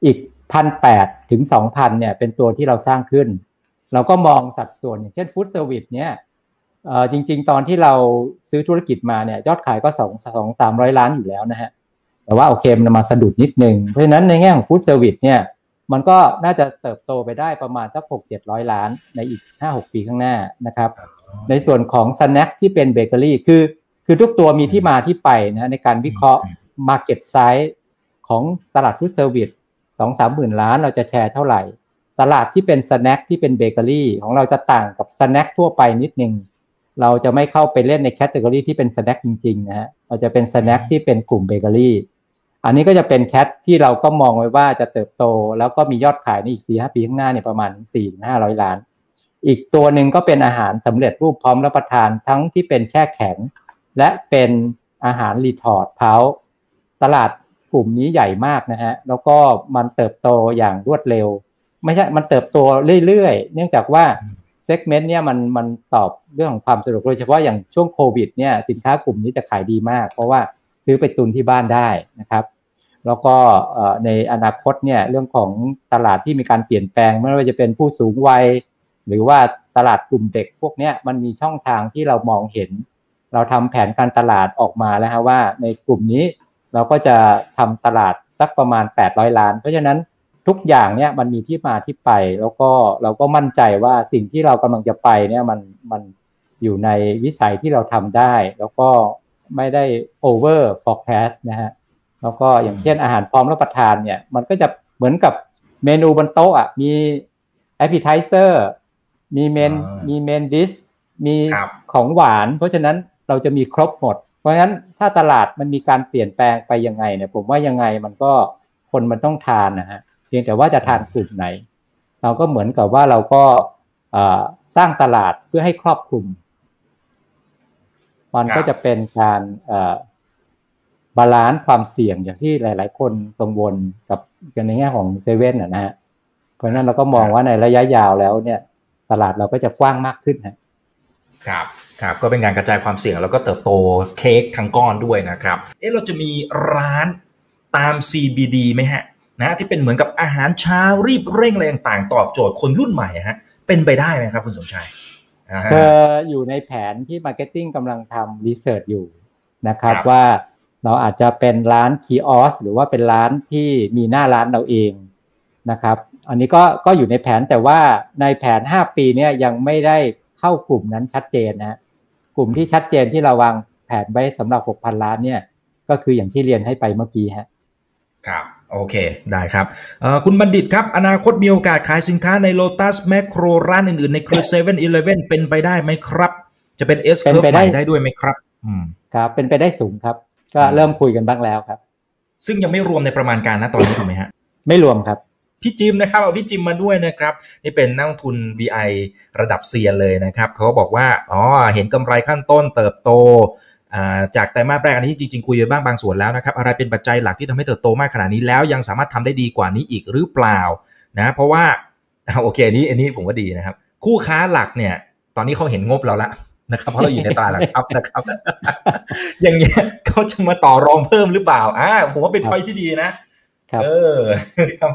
อีกพันแปดถึงสองพันเนี่ยเป็นตัวที่เราสร้างขึ้น เราก็มองสัดส่วนอย่างเช่น food service เนี่ยเออ จริง ๆ ตอนที่เราซื้อธุรกิจมาเนี่ยยอดขายก็สองสองสามร้อยล้านอยู่แล้วนะฮะแต่ว่าโอเคมันมาสะดุดนิดนึง เพราะฉะนั้นในแง่ของ food service เนี่ยมันก็น่าจะเติบโตไปได้ประมาณสักหกเจ็ดร้อยล้านในอีกห้าหกปีข้างหน้านะครับ ในส่วนของ snack ที่เป็นเบเกอรี่คือคือทุกตัวมีที่มาที่ไปนะในการวิเคราะห์ Market Size ของตลาด food service สองสามหมื่นล้านเราจะแชร์เท่าไหร่ ตลาดที่เป็น snack ที่เป็นเบเกอรี่ของเราจะต่างกับ snack ทั่วไปนิดนึง เราจะไม่เข้าไปเล่นใน category ที่เป็น snack จริงๆนะฮะเราจะเป็น snack ที่เป็นกลุ่มเบเกอรี่อันนี้ก็จะเป็น cat ที่เราก็มองไว้ว่าจะเติบโต แล้วก็มียอดขายในอีกสี่ห้าปีข้างหน้าเนี่ยประมาณสี่ห้าร้อยล้าน อีกตัวหนึ่งก็เป็นอาหารสำเร็จรูปพร้อมรับประทานทั้งที่เป็นแช่แข็ง และเป็นอาหาร retort pouch ตลาดกลุ่มนี้ใหญ่มากนะฮะแล้วก็มันเติบโตอย่างรวดเร็ว ไม่ใช่มันเติบโตเรื่อยๆ เนื่องจากว่า segment เนี่ยมันมันตอบเรื่องของความสะดวกโดยเฉพาะอย่างช่วงโควิดเนี่ยสินค้ากลุ่มนี้จะขายดีมาก เพราะว่าซื้อไปตุนที่บ้านได้นะครับ แล้วก็ในอนาคตเนี่ยเรื่องของตลาดที่มีการเปลี่ยนแปลงไม่ว่าจะเป็นผู้สูงวัย หรือว่าตลาดกลุ่มเด็กพวกนี้มันมีช่องทางที่เรามองเห็น เราทำแผนการตลาดออกมาแล้วฮะว่าในกลุ่มนี้เราก็จะทำตลาดสักประมาณ 800 ล้าน เพราะฉะนั้น ทุกอย่างเนี่ยมันมีที่มาที่ไป แล้วก็เราก็มั่นใจว่าสิ่งที่เรากำลังจะไปเนี่ยมันมันอยู่ในวิสัยที่เราทำได้ แล้วก็ไม่ได้ over forecast นะฮะแล้วก็อย่างเช่นอาหารพร้อมรับประทานเนี่ยมันก็จะเหมือนกับเมนูบนโต๊ะอะมี appetizer มีเมนมีเมนดิชมีของหวาน เพราะฉะนั้นเราจะมีครบหมด เพราะฉะนั้นถ้าตลาดมันมีการเปลี่ยนแปลงไปยังไงเนี่ยผมว่ายังไงมันก็คนมันต้องทานนะฮะ เพียงแต่ว่าจะทานกลุ่มไหน เราก็เหมือนกับว่าเราก็สร้างตลาดเพื่อให้ครอบคลุม มันก็จะเป็นการ balance ความเสี่ยงอย่างที่หลาย ๆ คนกังวลกับกันในแง่ของเซเว่นนะฮะเพราะฉะนั้นเราก็มองว่าในระยะยาวแล้วเนี่ย ตลาดเราก็จะกว้างมากขึ้นครับครับก็เป็นการกระจายความเสี่ยงแล้วก็เติบโตเค้กทั้งก้อนด้วยนะครับ เอ๊ะเราจะมีร้านตาม CBD ไหมฮะ นะที่เป็นเหมือนกับอาหารเช้ารีบเร่งอะไรต่างๆ ตอบโจทย์คนรุ่นใหม่ฮะเป็นไปได้ไหมครับ คุณสมชายเธออยู่ในแผนที่ marketing กำลังทำ research อยู่นะครับว่าเราอาจจะเป็นร้าน kiosk หรือว่าเป็นร้านที่มีหน้าร้านเราเองนะครับ อันนี้ก็ก็อยู่ในแผนแต่ว่าในแผน 5 ปีนี้ยังไม่ได้เข้ากลุ่มนั้นชัดเจนนะกลุ่มที่ชัดเจนที่เราวางแผนไว้สำหรับ 6,000 ล้านเนี่ย ก็คืออย่างที่เรียนให้ไปเมื่อกี้ฮะครับ โอเค ได้ครับ คุณบัณฑิตครับ อนาคตมีโอกาสขายสินค้าใน Lotus Macro ร้านอื่น ๆ ในเครือ 7 e เ e ่ e เป็นไปได้ไหมครับ จะเป็น S curve ใหม่ได้ด้วยไหมครับอืมครับ เป็นไปได้สูงครับ ก็เริ่มคุยกันบ้างแล้วครับ ซึ่งยังไม่รวมในประมาณการนะตอนนี้ถูกไหมฮะ ไม่รวมครับ พี่จิมนะครับเอาพี่จิมมาด้วยนะครับ นี่เป็นนักทุน VI ระดับเซียนเลยนะครับเขาบอกว่าอ๋อเห็นกำไรขั้นต้นเติบโต จากไตรมาสแรกอันนี้จริงๆคุยไปบ้างบางส่วนแล้วนะครับ อะไรเป็นปัจจัยหลักที่ทำให้เติบโตมากขนาดนี้แล้วยังสามารถทำได้ดีกว่านี้อีกหรือเปล่านะเพราะว่าโอเคอันนี้อันนี้ผมว่าดีนะครับ คู่ค้าหลักเนี่ย ตอนนี้เขาเห็นงบเราละนะครับเพราะเราอยู่ในตลาดหลักทรัพย์นะครับ อย่างเงี้ยเขาจะมาต่อรองเพิ่มหรือเปล่าอ่าผมว่าเป็นพอยที่ดีนะครับเออ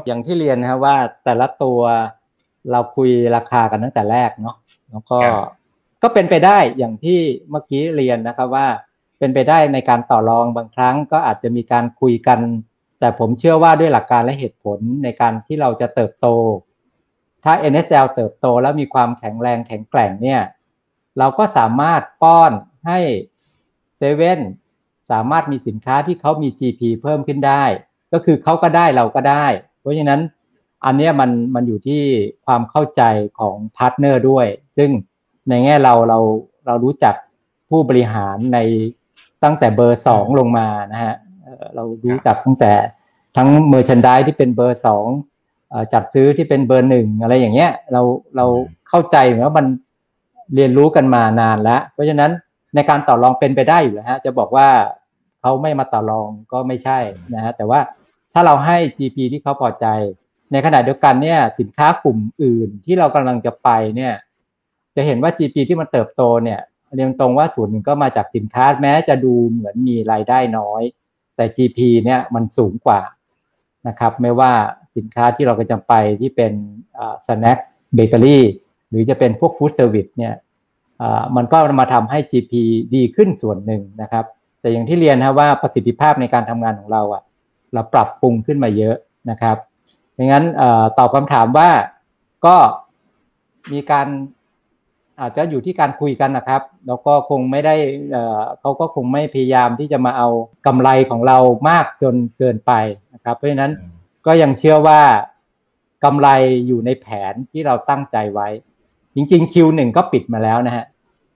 อย่างที่เรียนนะครับว่าแต่ละตัวเราคุยราคากันตั้งแต่แรกเนาะแล้วก็ก็เป็นไปได้อย่างที่เมื่อกี้เรียนนะครับว่า เป็นไปได้ในการต่อรองบางครั้งก็อาจจะมีการคุยกัน แต่ผมเชื่อว่าด้วยหลักการและเหตุผลในการที่เราจะเติบโต ถ้า NSL เติบโตแล้วมีความแข็งแรงแข็งแกร่งเนี่ย เราก็สามารถป้อนให้เซเว่นสามารถมีสินค้าที่เขามี GP เพิ่มขึ้นได้ ก็คือเขาก็ได้เราก็ได้ เพราะฉะนั้นอันนี้มันมันอยู่ที่ความเข้าใจของ partner ด้วย ซึ่งในแง่เราเราเรารู้จักผู้บริหารใน ตั้งแต่เบอร์สองลงมานะฮะเรารู้จักตั้งแต่ทั้ง merchandise ที่เป็นเบอร์สองจัดซื้อที่เป็นเบอร์หนึ่งอะไรอย่างเงี้ยเราเราเข้าใจว่ามันเรียนรู้กันมานานแล้ว เพราะฉะนั้นในการต่อรองเป็นไปได้อยู่แล้วฮะจะบอกว่าเขาไม่มาต่อรองก็ไม่ใช่นะฮะแต่ว่าถ้าเราให้ GP ที่เขาพอใจ ในขณะเดียวกันเนี่ยสินค้ากลุ่มอื่นที่เรากำลังจะไปเนี่ยจะเห็นว่า GP ที่มันเติบโตเนี่ย เรียนตรงว่าส่วนหนึ่งก็มาจากสินค้าแม้จะดูเหมือนมีรายได้น้อย แต่ GP เนี่ยมันสูงกว่านะครับ ไม่ว่าสินค้าที่เราก็จะไปที่เป็น snack เบเกอรี่หรือจะเป็นพวก food service เนี่ยมันก็มาทำให้ GP ดีขึ้นส่วนหนึ่งนะครับ แต่อย่างที่เรียนนะว่าประสิทธิภาพในการทำงานของเราอะเราปรับปรุงขึ้นมาเยอะนะครับดังนั้นตอบคำถามว่าก็มีการ อาจจะอยู่ที่การคุยกันนะครับ แล้วก็คงไม่ได้เขาก็คงไม่พยายามที่จะมาเอากำไรของเรามากจนเกินไปนะครับ เพราะฉะนั้นก็ยังเชื่อว่ากำไรอยู่ในแผนที่เราตั้งใจไว้ จริงๆ Q1 ก็ปิดมาแล้วนะฮะ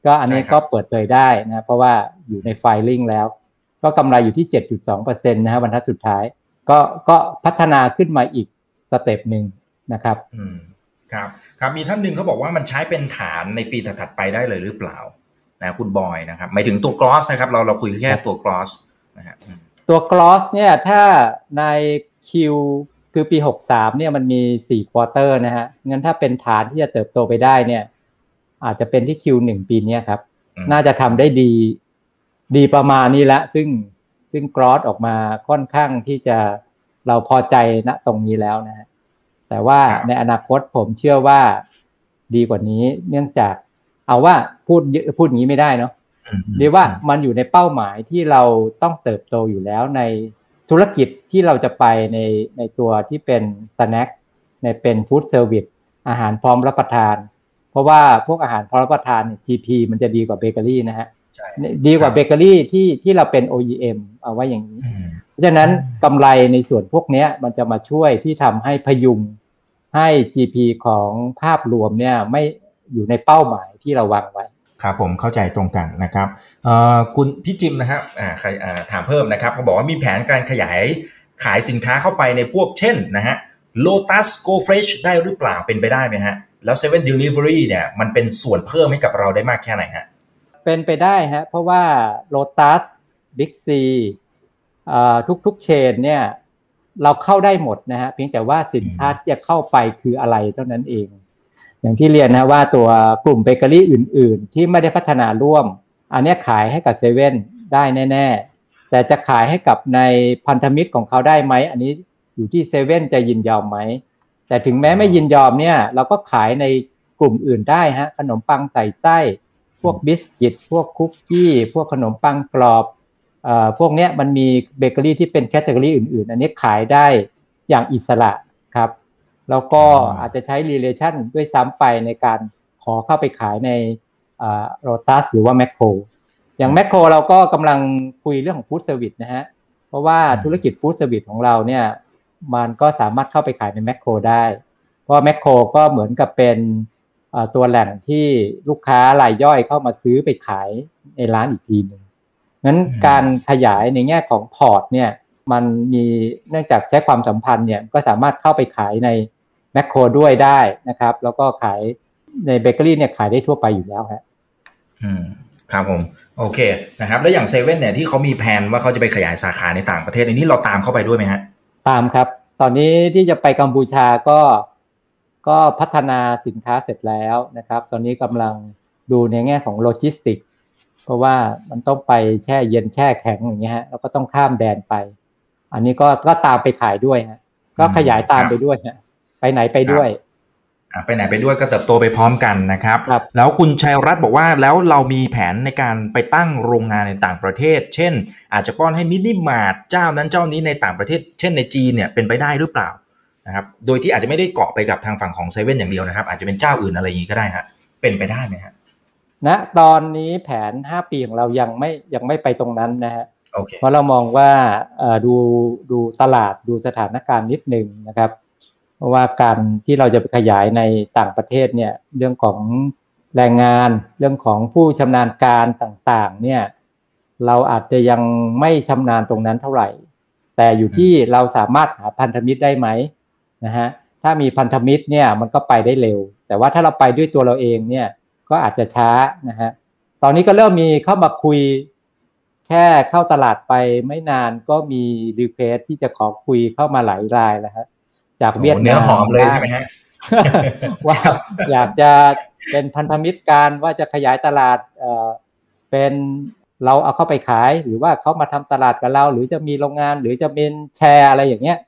ก็อันนี้ก็เปิดเผยได้นะเพราะว่าอยู่ใน filing แล้ว ก็กำไรอยู่ที่ 7.2%นะฮะบรรทัดสุดท้าย ก็ก็พัฒนาขึ้นมาอีก step หนึ่งนะครับอืม ครับครับมีท่านหนึ่งเขาบอกว่ามันใช้เป็นฐานในปีถัดๆไปได้เลยหรือเปล่านะคุณบอยนะครับหมายถึงตัว gross นะครับเราเราคุยแค่ตัว gross นะฮะตัว gross เนี่ยถ้าใน Qคือปี 63เนี่ยมันมี4ควอเตอร์นะฮะงั้นถ้าเป็นฐานที่จะเติบโตไปได้เนี่ย อาจจะเป็นที่คิวหนึ่งปีนี้ครับ น่าจะทำได้ดีดีประมาณนี้ละ ซึ่งซึ่งกรอสออกมาค่อนข้างที่จะเราพอใจณตรงนี้แล้วนะฮะ แต่ว่าในอนาคตผมเชื่อว่าดีกว่านี้ เนื่องจากเอาว่าพูดพูดอย่างนี้ไม่ได้เนาะเรียกว่ามันอยู่ในเป้าหมายที่เราต้องเติบโตอยู่แล้วในธุรกิจที่เราจะไปในในตัวที่เป็น snack ในเป็น food service อาหารพร้อมรับประทาน เพราะว่าพวกอาหารพร้อมรับประทานเนี่ย GP มันจะดีกว่าเบเกอรี่นะฮะดีกว่าเบเกอรี่ที่ที่เราเป็น OEM เอาไว้อย่างนี้ เพราะฉะนั้นกำไรในส่วนพวกนี้มันจะมาช่วยที่ทำให้พยุง ให้ GP ของภาพรวมเนี่ยมันอยู่ในเป้าหมายที่เราวางไว้ครับผมเข้าใจตรงกันนะครับคุณพี่จิมนะครับใครถามเพิ่มนะครับเขาบอกว่ามีแผนการขยายขายสินค้าเข้าไปในพวกเช่นนะฮะ Lotus Go Fresh ได้หรือเปล่าเป็นไปได้ไหมฮะ แล้ว Seven Delivery เนี่ยมันเป็นส่วนเพิ่มให้กับเราได้มากแค่ไหนฮะ เป็นไปได้ฮะเพราะว่า Lotus Big C ทุกๆเชนเนี่ย เราเข้าได้หมดนะฮะเพียงแต่ว่าสินค้าที่จะเข้าไปคืออะไรเท่านั้นเอง อย่างที่เรียนนะว่าตัวกลุ่มเบเกอรี่อื่น ๆ ที่ไม่ได้พัฒนาร่วม อันนี้ขายให้กับเซเว่นได้แน่ ๆ แต่จะขายให้กับในพันธมิตรของเขาได้ไหมอันนี้อยู่ที่เซเว่นจะยินยอมไหมแต่ถึงแม้ไม่ยินยอมเนี่ย เราก็ขายในกลุ่มอื่นได้ฮะขนมปังใส่ไส้ พวกบิสกิตพวกคุกกี้ พวกขนมปังกรอบเอ่อ พวกเนี้ยมันมีเบเกอรี่ที่เป็น category อื่น ๆ อันนี้ขายได้อย่างอิสระครับ แล้วก็อาจจะใช้ relation ด้วยซ้ำไปในการขอเข้าไปขายในโลตัสหรือว่าแมคโครอย่างแมคโครเราก็กำลังคุยเรื่องของ food service นะฮะ เพราะว่าธุรกิจ food service ของเราเนี่ย มันก็สามารถเข้าไปขายในแมคโครได้ เพราะแมคโครก็เหมือนกับเป็นตัวแหล่งที่ลูกค้ารายย่อยเข้ามาซื้อไปขายในร้านอีกทีหนึ่ง นั้นการขยายในแง่ของ port เนี่ยมันมีเนื่องจากใช้ความสัมพันธ์เนี่ยก็สามารถเข้าไปขายในแมคโครด้วยได้นะครับ แล้วก็ขายในเบเกอรี่เนี่ยขายได้ทั่วไปอยู่แล้วฮะอืมครับผมโอเคนะครับ แล้วอย่างเซเว่นเนี่ยที่เขามีแผนว่าเขาจะไปขยายสาขาในต่างประเทศในนี้เราตามเข้าไปด้วยไหมฮะตามครับ ตอนนี้ที่จะไปกัมพูชาก็ ก็พัฒนาสินค้าเสร็จแล้วนะครับ ตอนนี้กำลังดูในแง่ของโลจิสติก เพราะว่ามันต้องไปแช่เย็นแช่แข็งอย่างเงี้ยฮะแล้วก็ต้องข้ามแดนไป อันนี้ก็ก็ตามไปขายด้วยฮะก็ขยายตามไปด้วยฮะไปไหนไปด้วยไปไหนไปด้วยก็เติบโตไปพร้อมกันนะครับครับแล้วคุณชัยรัตน์บอกว่าแล้วเรามีแผนในการไปตั้งโรงงานในต่างประเทศ เช่น อาจจะป้อนให้มินิมาร์ทเจ้านั้นเจ้านี้ในต่างประเทศ เช่นในจีนเนี่ยเป็นไปได้หรือเปล่านะครับ โดยที่อาจจะไม่ได้เกาะไปกับทางฝั่งของเซเว่นอย่างเดียวนะครับ อาจจะเป็นเจ้าอื่นอะไรอย่างนี้ก็ได้ฮะเป็นไปได้ไหมฮะ ณตอนนี้แผน 5 ปีของเรายังไม่ยังไม่ไปตรงนั้นนะฮะเพราะเรามองว่าดูดูตลาดดูสถานการณ์นิดนึงนะครับ เพราะว่าการที่เราจะไปขยายในต่างประเทศเนี่ยเรื่องของแรงงานเรื่องของผู้ชำนาญการต่างๆ เนี่ยเราอาจจะยังไม่ชำนาญตรงนั้นเท่าไหร่ แต่อยู่ที่เราสามารถหาพันธมิตรได้ไหมนะฮะถ้ามีพันธมิตรเนี่ยมันก็ไปได้เร็ว แต่ว่าถ้าเราไปด้วยตัวเราเองเนี่ย ก็อาจจะช้านะฮะตอนนี้ก็เริ่มมีเข้ามาคุยแค่เข้าตลาดไปไม่นานก็มี request ที่จะขอคุยเข้ามาหลายรายแล้วครับจากเวียดนามเนื้อหอมเลยใช่ไหมฮะว่าอยากจะเป็นพันธมิตรกันว่าจะขยายตลาดเอ่อเป็นเราเอาเข้าไปขาย หรือว่าเขามาทำตลาดกับเรา หรือจะมีโรงงาน หรือจะเป็นแชร์อะไรอย่างเงี้ย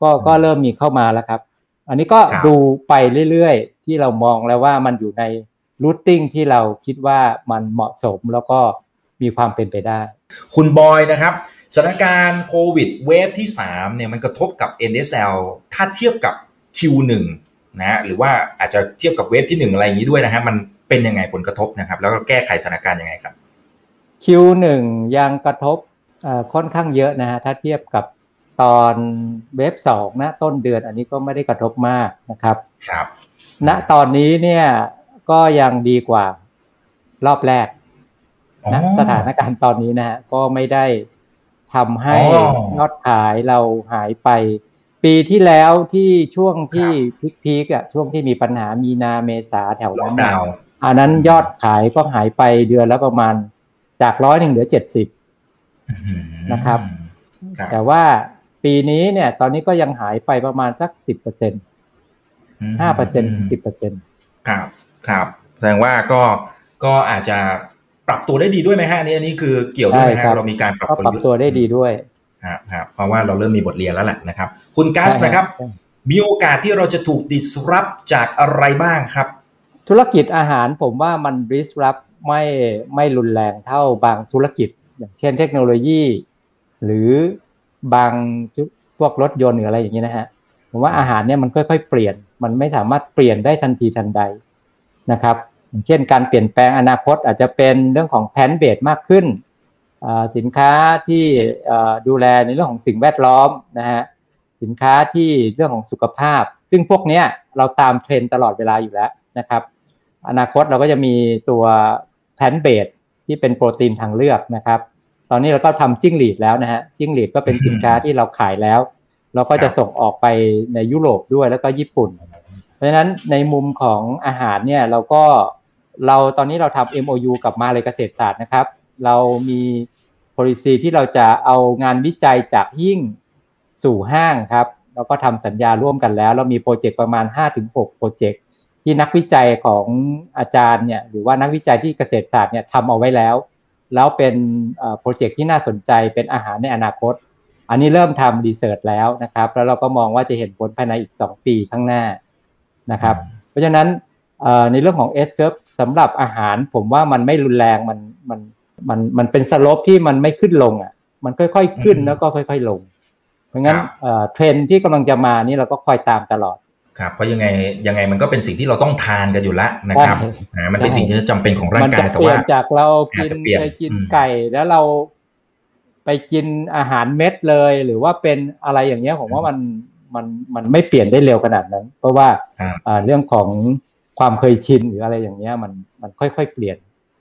ก็ก็เริ่มมีเข้ามาแล้วครับ อันนี้ก็ดูไปเรื่อยๆ ที่เรามองแล้วว่ามันอยู่ใน routing ที่เราคิดว่ามันเหมาะสมแล้วก็มีความเป็นไปได้ คุณบอยนะครับสถานการณ์โควิด wave ที่ 3 เนี่ยมันกระทบกับ NSL ถ้าเทียบกับ Q1 นะหรือว่าอาจจะเทียบกับ wave ที่ 1 อะไรอย่างนี้ด้วยนะฮะมันเป็นยังไงผลกระทบนะครับ แล้วก็แก้ไขสถานการณ์ยังไงครับ Q1 ยังกระทบค่อนข้างเยอะนะฮะถ้าเทียบกับตอนเวฟสองนะต้นเดือนอันนี้ก็ไม่ได้กระทบมากนะครับครับณตอนนี้เนี่ย ก็ยังดีกว่ารอบแรกนะสถานการณ์ตอนนี้นะฮะก็ไม่ได้ทำให้ยอดขายเราหายไป ปีที่แล้วที่ช่วงที่พีคๆอะช่วงที่มีปัญหามีนาเมษาแถวนั้นอันนั้นยอดขายก็หายไปเดือนละประมาณจากร้อยหนึ่งเหลือเจ็ดสิบนะครับ แต่ว่าปีนี้เนี่ย ตอนนี้ก็ยังหายไปประมาณสักสิบเปอร์เซ็นห้าเปอร์เซ็นสิบเปอร์เซ็นครับ ครับแสดงว่าก็ก็อาจจะปรับตัวได้ดีด้วยไหมฮะอันนี้อันนี้คือเกี่ยวด้วยไหมฮะเรามีการปรับปรับตัวได้ดีด้วยครับเพราะว่าเราเริ่มมีบทเรียนแล้วแหละนะครับ คุณกัสนะครับ มีโอกาสที่เราจะถูก disrupt จากอะไรบ้างครับ ธุรกิจอาหารผมว่ามัน disrupt ไม่ไม่รุนแรงเท่าบางธุรกิจ อย่างเช่นเทคโนโลยี หรือบางพวกรถยนต์หรืออะไรอย่างนี้นะฮะผมว่าอาหารเนี่ยมันค่อยๆ เปลี่ยน มันไม่สามารถเปลี่ยนได้ทันทีทันใด นะครับอย่างเช่นการเปลี่ยนแปลงอนาคตอาจจะเป็นเรื่องของแพนเบดมากขึ้น สินค้าที่ดูแลในเรื่องของสิ่งแวดล้อมนะฮะสินค้าที่เรื่องของสุขภาพ ซึ่งพวกนี้เราตามเทรนตลอดเวลาอยู่แล้วนะครับ อนาคตเราก็จะมีตัวแพนเบดที่เป็นโปรตีนทางเลือกนะครับ ตอนนี้เราก็ทำจิ้งหรีดแล้วนะฮะจิ้งหรีดก็เป็นสินค้าที่เราขายแล้ว เราก็จะส่งออกไปในยุโรปด้วยแล้วก็ญี่ปุ่น เพราะฉะนั้นในมุมของอาหารเนี่ยเราก็เราตอนนี้เราทำ MOU กับมาเลยเกษตรศาสตร์นะครับ เรามี policy ที่เราจะเอางานวิจัยจากหิ้งสู่ห้างครับ แล้วก็ทำสัญญาร่วมกันแล้ว เรามี project ประมาณ 5-6 project ที่นักวิจัยของอาจารย์เนี่ยหรือว่านักวิจัยที่เกษตรศาสตร์เนี่ยทำเอาไว้แล้ว แล้วเป็น project ที่น่าสนใจเป็นอาหารในอนาคต อันนี้เริ่มทำ research แล้วนะครับ แล้วเราก็มองว่าจะเห็นผลภายในอีก 2 ปีข้างหน้า นะครับ เพราะฉะนั้นในเรื่องของ S curve สำหรับอาหารผมว่ามันไม่รุนแรงมันมันมันมันเป็นสโลปที่มันไม่ขึ้นลงอะ มันค่อยๆขึ้นแล้วก็ค่อย ๆลง เพราะงั้นเทรนที่กำลังจะมานี่เราก็คอยตามตลอดครับเพราะยังไงยังไงมันก็เป็นสิ่งที่เราต้องทานกันอยู่แล้วนะครับมันเป็นสิ่งที่จำเป็นของร่างกายแต่ว่าจากเรากินไปกินไก่แล้วเราไปกินอาหารเม็ดเลย หรือว่าเป็นอะไรอย่างเงี้ยผมว่ามัน มันมันไม่เปลี่ยนได้เร็วขนาดนั้น เพราะว่าเรื่องของความเคยชินหรืออะไรอย่างเงี้ยมันมันค่อยๆเปลี่ยน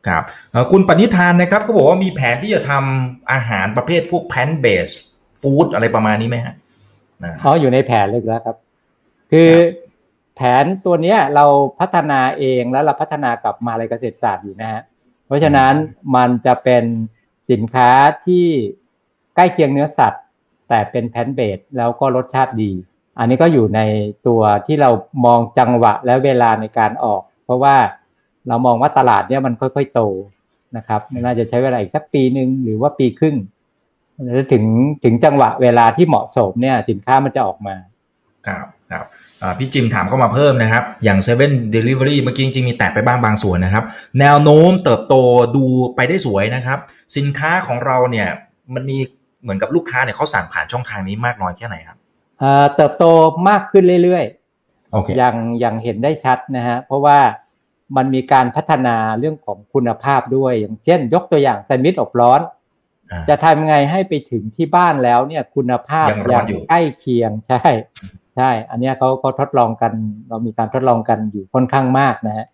ครับคุณปณิธานนะครับก็บอกว่ามีแผนที่จะทำอาหารประเภทพวกแพนเบสฟู้ดอะไรประมาณนี้ไหมฮะเขาอยู่ในแผนเลยแล้วครับ คือแผนตัวเนี้ยเราพัฒนาเองแล้วเราพัฒนากับมาเลยเกษตรศาสตร์อยู่นะฮะเพราะฉะนั้นมันจะเป็นสินค้าที่ใกล้เคียงเนื้อสัตว์ แต่เป็นแพนเบสแล้วก็รสชาติดี อันนี้ก็อยู่ในตัวที่เรามองจังหวะและเวลาในการออก เพราะว่าเรามองว่าตลาดเนี่ยมันค่อยๆโตนะครับน่าจะใช้เวลาอีกสักปีหนึ่งหรือว่าปีครึ่งแล้วถึงถึงจังหวะเวลาที่เหมาะสมเนี่ยสินค้ามันจะออกมาครับครับพี่จิมถามเข้ามาเพิ่มนะครับ อย่าง7 Delivery เมื่อกี้จริงๆมีแตะไปบ้างบางส่วนนะครับ แนวโน้มเติบโตดูไปได้สวยนะครับ สินค้าของเราเนี่ยมันมี เหมือนกับลูกค้าเนี่ยเขาสั่งผ่านช่องทางนี้มากน้อยแค่ไหนครับเติบโตมากขึ้นเรื่อยๆโอเคอย่างอย่างเห็นได้ชัดนะฮะเพราะว่ามันมีการพัฒนาเรื่องของคุณภาพด้วย อย่างเช่น ยกตัวอย่างแซนด์วิชอบร้อน จะทำยังไงให้ไปถึงที่บ้านแล้วเนี่ยคุณภาพยังใกล้เคียงใช่ใช่ อันนี้เขาเขาทดลองกัน เรามีการทดลองกันอยู่ค่อนข้างมากนะฮะ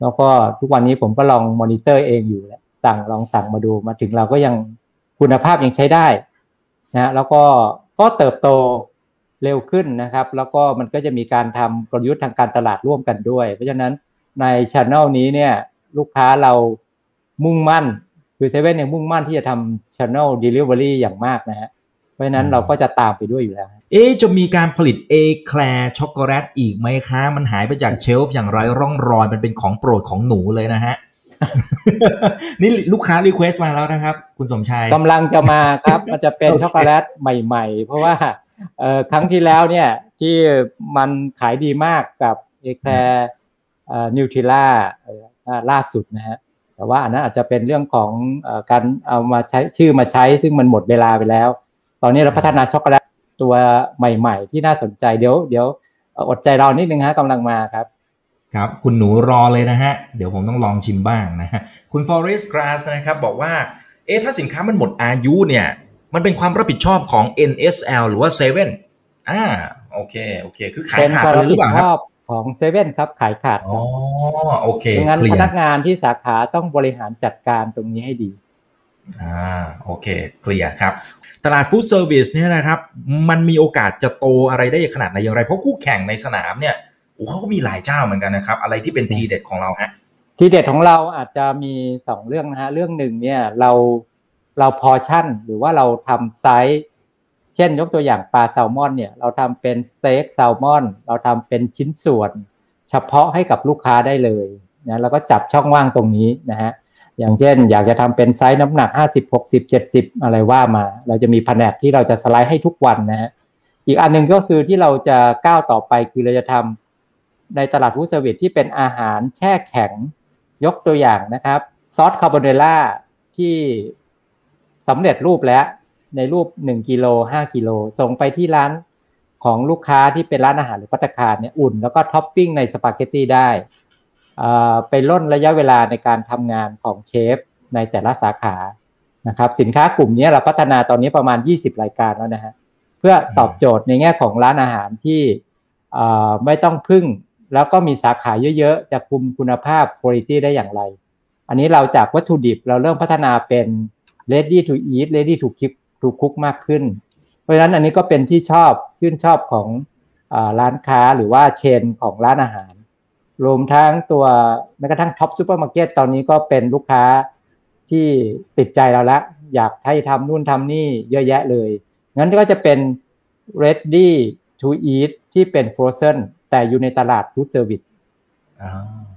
แล้วก็ทุกวันนี้ผมก็ลองมอนิเตอร์เองอยู่แหละสั่งลองสั่งมาดูมาถึงเราก็ยังคุณภาพยังใช้ได้ นะแล้วก็ก็เติบโตเร็วขึ้นนะครับ แล้วก็มันก็จะมีการทำกลยุทธ์ทางการตลาดร่วมกันด้วย เพราะฉะนั้นในช anel นี้เนี่ยลูกค้าเรามุ่งมั่น คือเซเว่นยังมุ่งมั่นที่จะทำช anel delivery อย่างมากนะฮะเพราะฉะนั้นเราก็จะตามไปด้วยอยู่แล้ว เอ๊จะมีการผลิตเอแคลร์ช็อกโกแลตอีกไหมคะ มันหายไปจาก shelf อย่างไร้ร่องรอย มันเป็นของโปรดของหนูเลยนะฮะ นี่ลูกค้า request มาแล้วนะครับ คุณสมชายกำลังจะมาครับ มันจะเป็นช็อกโกแลตใหม่ๆ เพราะว่าเออครั้งที่แล้วเนี่ยที่มันขายดีมากกับเอแคลร์ Nutella ล่าสุดนะฮะแต่ว่าอันนั้นอาจจะเป็นเรื่องของการเอามาใช้ชื่อมาใช้ ซึ่งมันหมดเวลาไปแล้ว ตอนนี้เราพัฒนาช็อกโกแลตตัวใหม่ ๆ ที่น่าสนใจเดี๋ยวเดี๋ยวอดใจเรานิดนึงฮะกำลังมาครับ ครับคุณหนูรอเลยนะฮะ เดี๋ยวผมต้องลองชิมบ้างนะฮะ คุณ Forest Grass นะครับบอกว่า เอ๊ะถ้าสินค้ามันหมดอายุเนี่ย มันเป็นความรับผิดชอบของ NSL หรือว่า Seven อ่าโอเคโอเค คือขายขาดไปหรือเปล่าครับของเซเว่นครับขายขาดอ๋อโอเคงั้นพนักงานที่สาขาต้องบริหารจัดการตรงนี้ให้ดีอ่าโอเค clear ครับ ตลาด food service เนี่ยนะครับ มันมีโอกาสจะโตอะไรได้ขนาดไหนอย่างไร เพราะคู่แข่งในสนามเนี่ย โอ้เขาก็มีหลายเจ้าเหมือนกันนะครับ อะไรที่เป็นทีเด็ดของเราฮะทีเด็ดของเราอาจจะมีสองเรื่องนะฮะเรื่องหนึ่งเนี่ยเราเราพอชั่นหรือว่าเราทำไซส์เช่นยกตัวอย่างปลาแซลมอนเนี่ยเราทำเป็นสเต็กแซลมอน เราทำเป็นชิ้นส่วน เฉพาะให้กับลูกค้าได้เลยนะเราก็จับช่องว่างตรงนี้นะฮะอย่างเช่น อยากจะทำเป็นไซส์น้ำหนัก 50 60 70 อะไรว่ามา เราจะมีแผนกที่เราจะสไลด์ให้ทุกวันนะฮะอีกอันหนึ่งก็คือที่เราจะก้าวต่อไปคือเราจะทำ ในตลาด food service ที่เป็นอาหารแช่แข็งยกตัวอย่างนะครับซอสคาโบนาร่าที่สำเร็จรูปแล้วในรูปหนึ่งกิโลห้ากิโลส่งไปที่ร้านของลูกค้าที่เป็นร้านอาหารหรือภัตตาคารเนี่ยอุ่น แล้วก็ท็อปปิ้งในสปาเกตตี้ได้ไปล่นระยะเวลาในการทำงานของเชฟในแต่ละสาขานะครับสินค้ากลุ่มนี้เราพัฒนาตอนนี้ประมาณ 20 รายการแล้วนะฮะเพื่อตอบโจทย์ในแง่ของร้านอาหารที่ไม่ต้องพึ่ง แล้วก็มีสาขาเยอะๆ จะคุมคุณภาพคุณภาพได้อย่างไร อันนี้เราจากวัตถุดิบเราเริ่มพัฒนาเป็น ready to eat ready to cook to cook มากขึ้น เพราะฉะนั้นอันนี้ก็เป็นที่ชอบชื่นชอบของอร้านค้าหรือว่าเชนของร้านอาหาร รวมทั้งตัวแม้กระทั่งท็อปซูเปอร์มาร์เก็ตตอนนี้ก็เป็นลูกค้าที่ติดใจเราละ อยากให้ทำนู่นทำนี่เยอะแยะเลย งั้นก็จะเป็น ready to eat ที่เป็น frozen แต่อยู่ในตลาด food service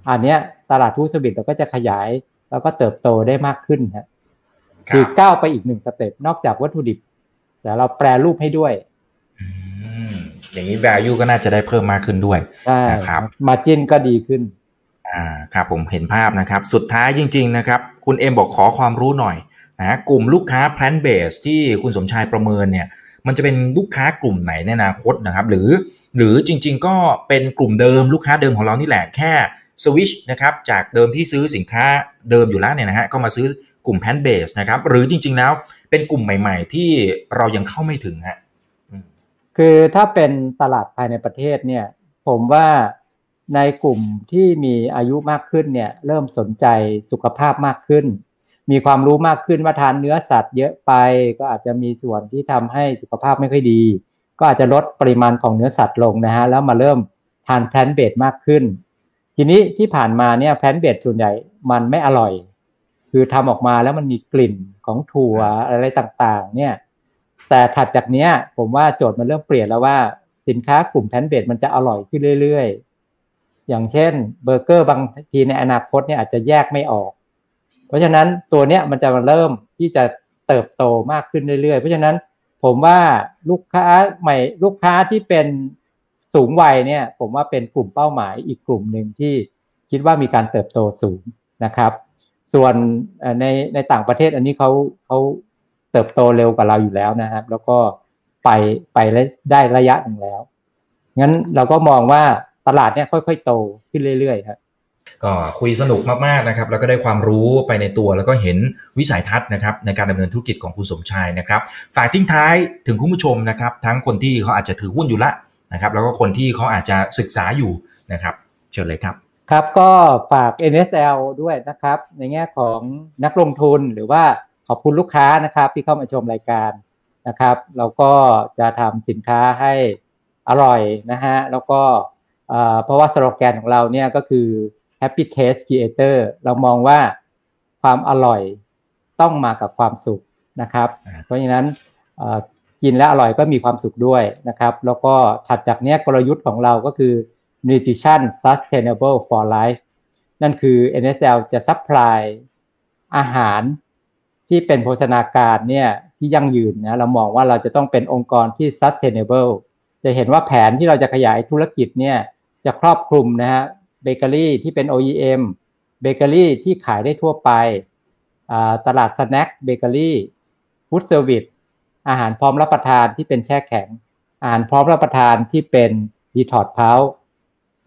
อันนี้ตลาด food service เราก็จะขยายแล้วก็เติบโตได้มากขึ้นฮะคือก้าวไปอีกหนึ่ง step นอกจากวัตถุดิบ แต่เราแปรรูปให้ด้วยอย่างนี้ value ก็น่าจะได้เพิ่มมากขึ้นด้วยนะครับมาจินก็ดีขึ้น อ่าครับผมเห็นภาพนะครับ สุดท้ายจริง ๆ นะครับ คุณเอ็มบอกขอความรู้หน่อยนะกลุ่มลูกค้า plant base ที่คุณสมชายประเมินเนี่ย มันจะเป็นลูกค้ากลุ่มไหนในอนาคตนะครับ หรือหรือจริง ๆ ก็เป็นกลุ่มเดิมลูกค้าเดิมของเรานี่แหละแค่สวิชนะครับจากเดิมที่ซื้อสินค้าเดิมอยู่แล้วเนี่ยนะฮะก็มาซื้อกลุ่ม plant-based นะครับ หรือจริง ๆ แล้วเป็นกลุ่มใหม่ ๆ ที่เรายังเข้าไม่ถึงฮะคือถ้าเป็นตลาดภายในประเทศเนี่ย ผมว่าในกลุ่มที่มีอายุมากขึ้นเนี่ย เริ่มสนใจสุขภาพมากขึ้น มีความรู้มากขึ้นว่าทานเนื้อสัตว์เยอะไป ก็อาจจะมีส่วนที่ทำให้สุขภาพไม่ค่อยดี ก็อาจจะลดปริมาณของเนื้อสัตว์ลงนะฮะแล้วมาเริ่มทาน plant-based มากขึ้น ทีนี้ที่ผ่านมาเนี่ย plant-based ส่วนใหญ่มันไม่อร่อย คือทำออกมาแล้วมันมีกลิ่นของถั่วอะไรต่างๆ เนี่ยแต่ถัดจากเนี้ยผมว่าโจทย์มันเริ่มเปลี่ยนแล้วว่าสินค้ากลุ่ม plant-based มันจะอร่อยขึ้นเรื่อยๆ อย่างเช่นเบอร์เกอร์บางทีในอนาคตเนี่ยอาจจะแยกไม่ออก เพราะฉะนั้นตัวเนี้ยมันจะเริ่มที่จะเติบโตมากขึ้นเรื่อยๆ เพราะฉะนั้นผมว่าลูกค้าใหม่ลูกค้าที่เป็นสูงวัยเนี่ย ผมว่าเป็นกลุ่มเป้าหมายอีกกลุ่มหนึ่งที่คิดว่ามีการเติบโตสูงนะครับ ส่วนในในต่างประเทศอันนี้เขาเขาเติบโตเร็วกว่าเราอยู่แล้วนะครับ แล้วก็ไปไปได้ระยะหนึ่งแล้วงั้นเราก็มองว่าตลาดเนี่ยค่อยๆโตขึ้นเรื่อยๆครับ ก็คุยสนุกมากๆนะครับแล้วก็ได้ความรู้ไปในตัวแล้วก็เห็นวิสัยทัศน์นะครับในการดำเนินธุรกิจของคุณสมชายนะครับฝากทิ้งท้ายถึงคุณผู้ชมนะครับทั้งคนที่เขาอาจจะถือหุ้นอยู่ละนะครับแล้วก็คนที่เขาอาจจะศึกษาอยู่นะครับเชิญเลยครับครับก็ฝาก NSL ด้วยนะครับ ในแง่ของนักลงทุนหรือว่าขอบคุณลูกค้านะครับ ที่เข้ามาชมรายการนะครับเราก็จะทำสินค้าให้อร่อยนะฮะแล้วก็เพราะว่าสโลแกนของเราเนี่ยก็คือ Happy Taste Creator เรามองว่าความอร่อยต้องมากับความสุขนะครับ เพราะฉะนั้นกินและอร่อยก็มีความสุขด้วยนะครับ แล้วก็ถัดจากนี้กลยุทธ์ของเราก็คือ Nutrition Sustainable for Life นั่นคือ NSL จะ supply อาหารที่เป็นโภชนาการเนี่ยที่ยั่งยืนนะเรามองว่าเราจะต้องเป็นองค์กรที่ sustainable จะเห็นว่าแผนที่เราจะขยายธุรกิจเนี่ยจะครอบคลุมนะฮะ เบเกอรี่ที่เป็น OEM เบเกอรี่ที่ขายได้ทั่วไป ตลาด snack เบเกอรี่ food service อาหารพร้อมรับประทานที่เป็นแช่แข็ง อาหารพร้อมรับประทานที่เป็นดีทอดเพา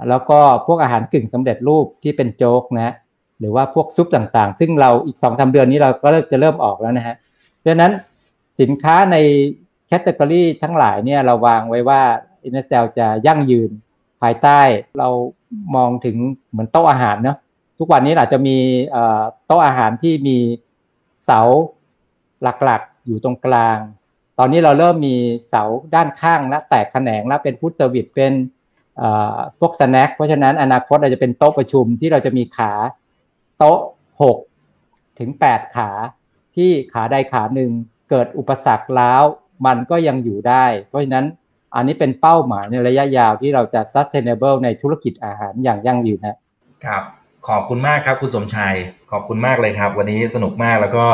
แล้วก็พวกอาหารกึ่งสำเร็จรูปที่เป็นโจ๊กนะ หรือว่าพวกซุปต่างๆ ซึ่งเราอีกสองสาเดือนนี้เราก็จะเริ่มออกแล้วนะฮะดังนั้นสินค้าใน category ทั้งหลายเนี่ยเราวางไว้ว่าNSL จะยั่งยืนภายใต้เรา มองถึงเหมือนโต๊ะอาหารเนาะทุกวันนี้อาจจะมีโต๊ะอาหารที่มีเสาหลักๆอยู่ตรงกลาง ตอนนี้เราเริ่มมีเสาด้านข้างและแตกแขนงแล้วเป็น food service เป็นพวก snack เพราะฉะนั้นอนาคตเราจะเป็นโต๊ะประชุมที่เราจะมีขาโต๊ะหกถึงแปดขาที่ขาใดขาหนึ่งเกิดอุปสรรคแล้วมันก็ยังอยู่ได้ เพราะฉะนั้น อันนี้เป็นเป้าหมายในระยะยาวที่เราจะ sustainable ในธุรกิจอาหารอย่างยั่งยืนนะครับขอบคุณมากครับคุณสมชายขอบคุณมากเลยครับ วันนี้สนุกมากแล้วก็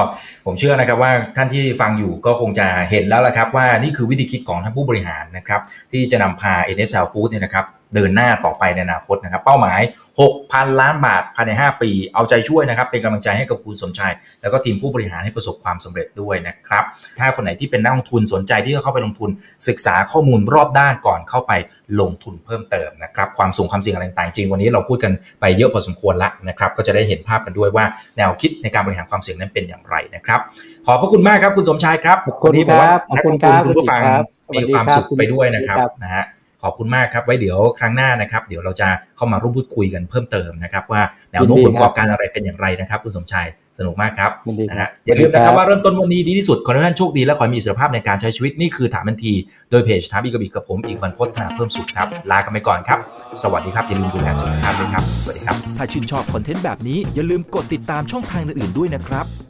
ผมเชื่อนะครับว่าท่านที่ฟังอยู่ก็คงจะเห็นแล้วละครับ ว่านี่คือวิธีคิดของท่านผู้บริหารนะครับที่จะนำพา NSL Food เนี่ยนะครับ เดินหน้าต่อไปในอนาคตนะครับเป้าหมาย 6,000 ล้านบาทภายใน 5 ปี เอาใจช่วยนะครับเป็นกำลังใจให้กับคุณสมชายแล้วก็ทีมผู้บริหารให้ประสบความสำเร็จด้วยนะครับถ้าคนไหนที่เป็นนักลงทุนสนใจที่จะเข้าไปลงทุน ศึกษาข้อมูลรอบด้านก่อนเข้าไปลงทุนเพิ่มเติมนะครับความสูงความเสี่ยงอะไรต่างๆจริง วันนี้เราพูดกันไปเยอะพอสมควรแล้วนะครับก็จะได้เห็นภาพกันด้วยว่าแนวคิดในการบริหารความเสี่ยงนั้นเป็นอย่างไรนะครับขอบพระคุณมากครับคุณสมชายครับขอบคุณวันนี้ผมว่าครับนักขอบคุลณงคทุรันบคุณผู้ฟังครับมีความสุขสวัสดีครับไปด้วยนะครับครับนะฮะ ขอบคุณมากครับ ไว้เดี๋ยวครั้งหน้านะครับ เดี๋ยวเราจะเข้ามาร่วมพูดคุยกันเพิ่มเติมนะครับ ว่าแนวโน้มยิผนดีลประกอบการอะไรเป็นอย่างไรนะครับ คุณสมชายสนุกมากครับยินดีนะครัฮะบอย่าลืมนะครับครับว่าเริ่มต้นวันนี้ดีที่สุดขอให้ท่านโชคดีและขอให้มีอิสรภาพในการใช้ชีวิตนี่คือถามทันที โดยเพจถามอีกกับอีกกับผมอีกบรรพฒนาเพิ่มสุขครับลากันไปก่อนครับ สวัสดีครับอย่าลืมดูแลสุขภาพด้วยครับสวัสดีครับถ้าชื่นชอบคอนเทนต์แบบนี้อย่าลืมกดติดตามช่องทางอื่นๆด้วยนะครับ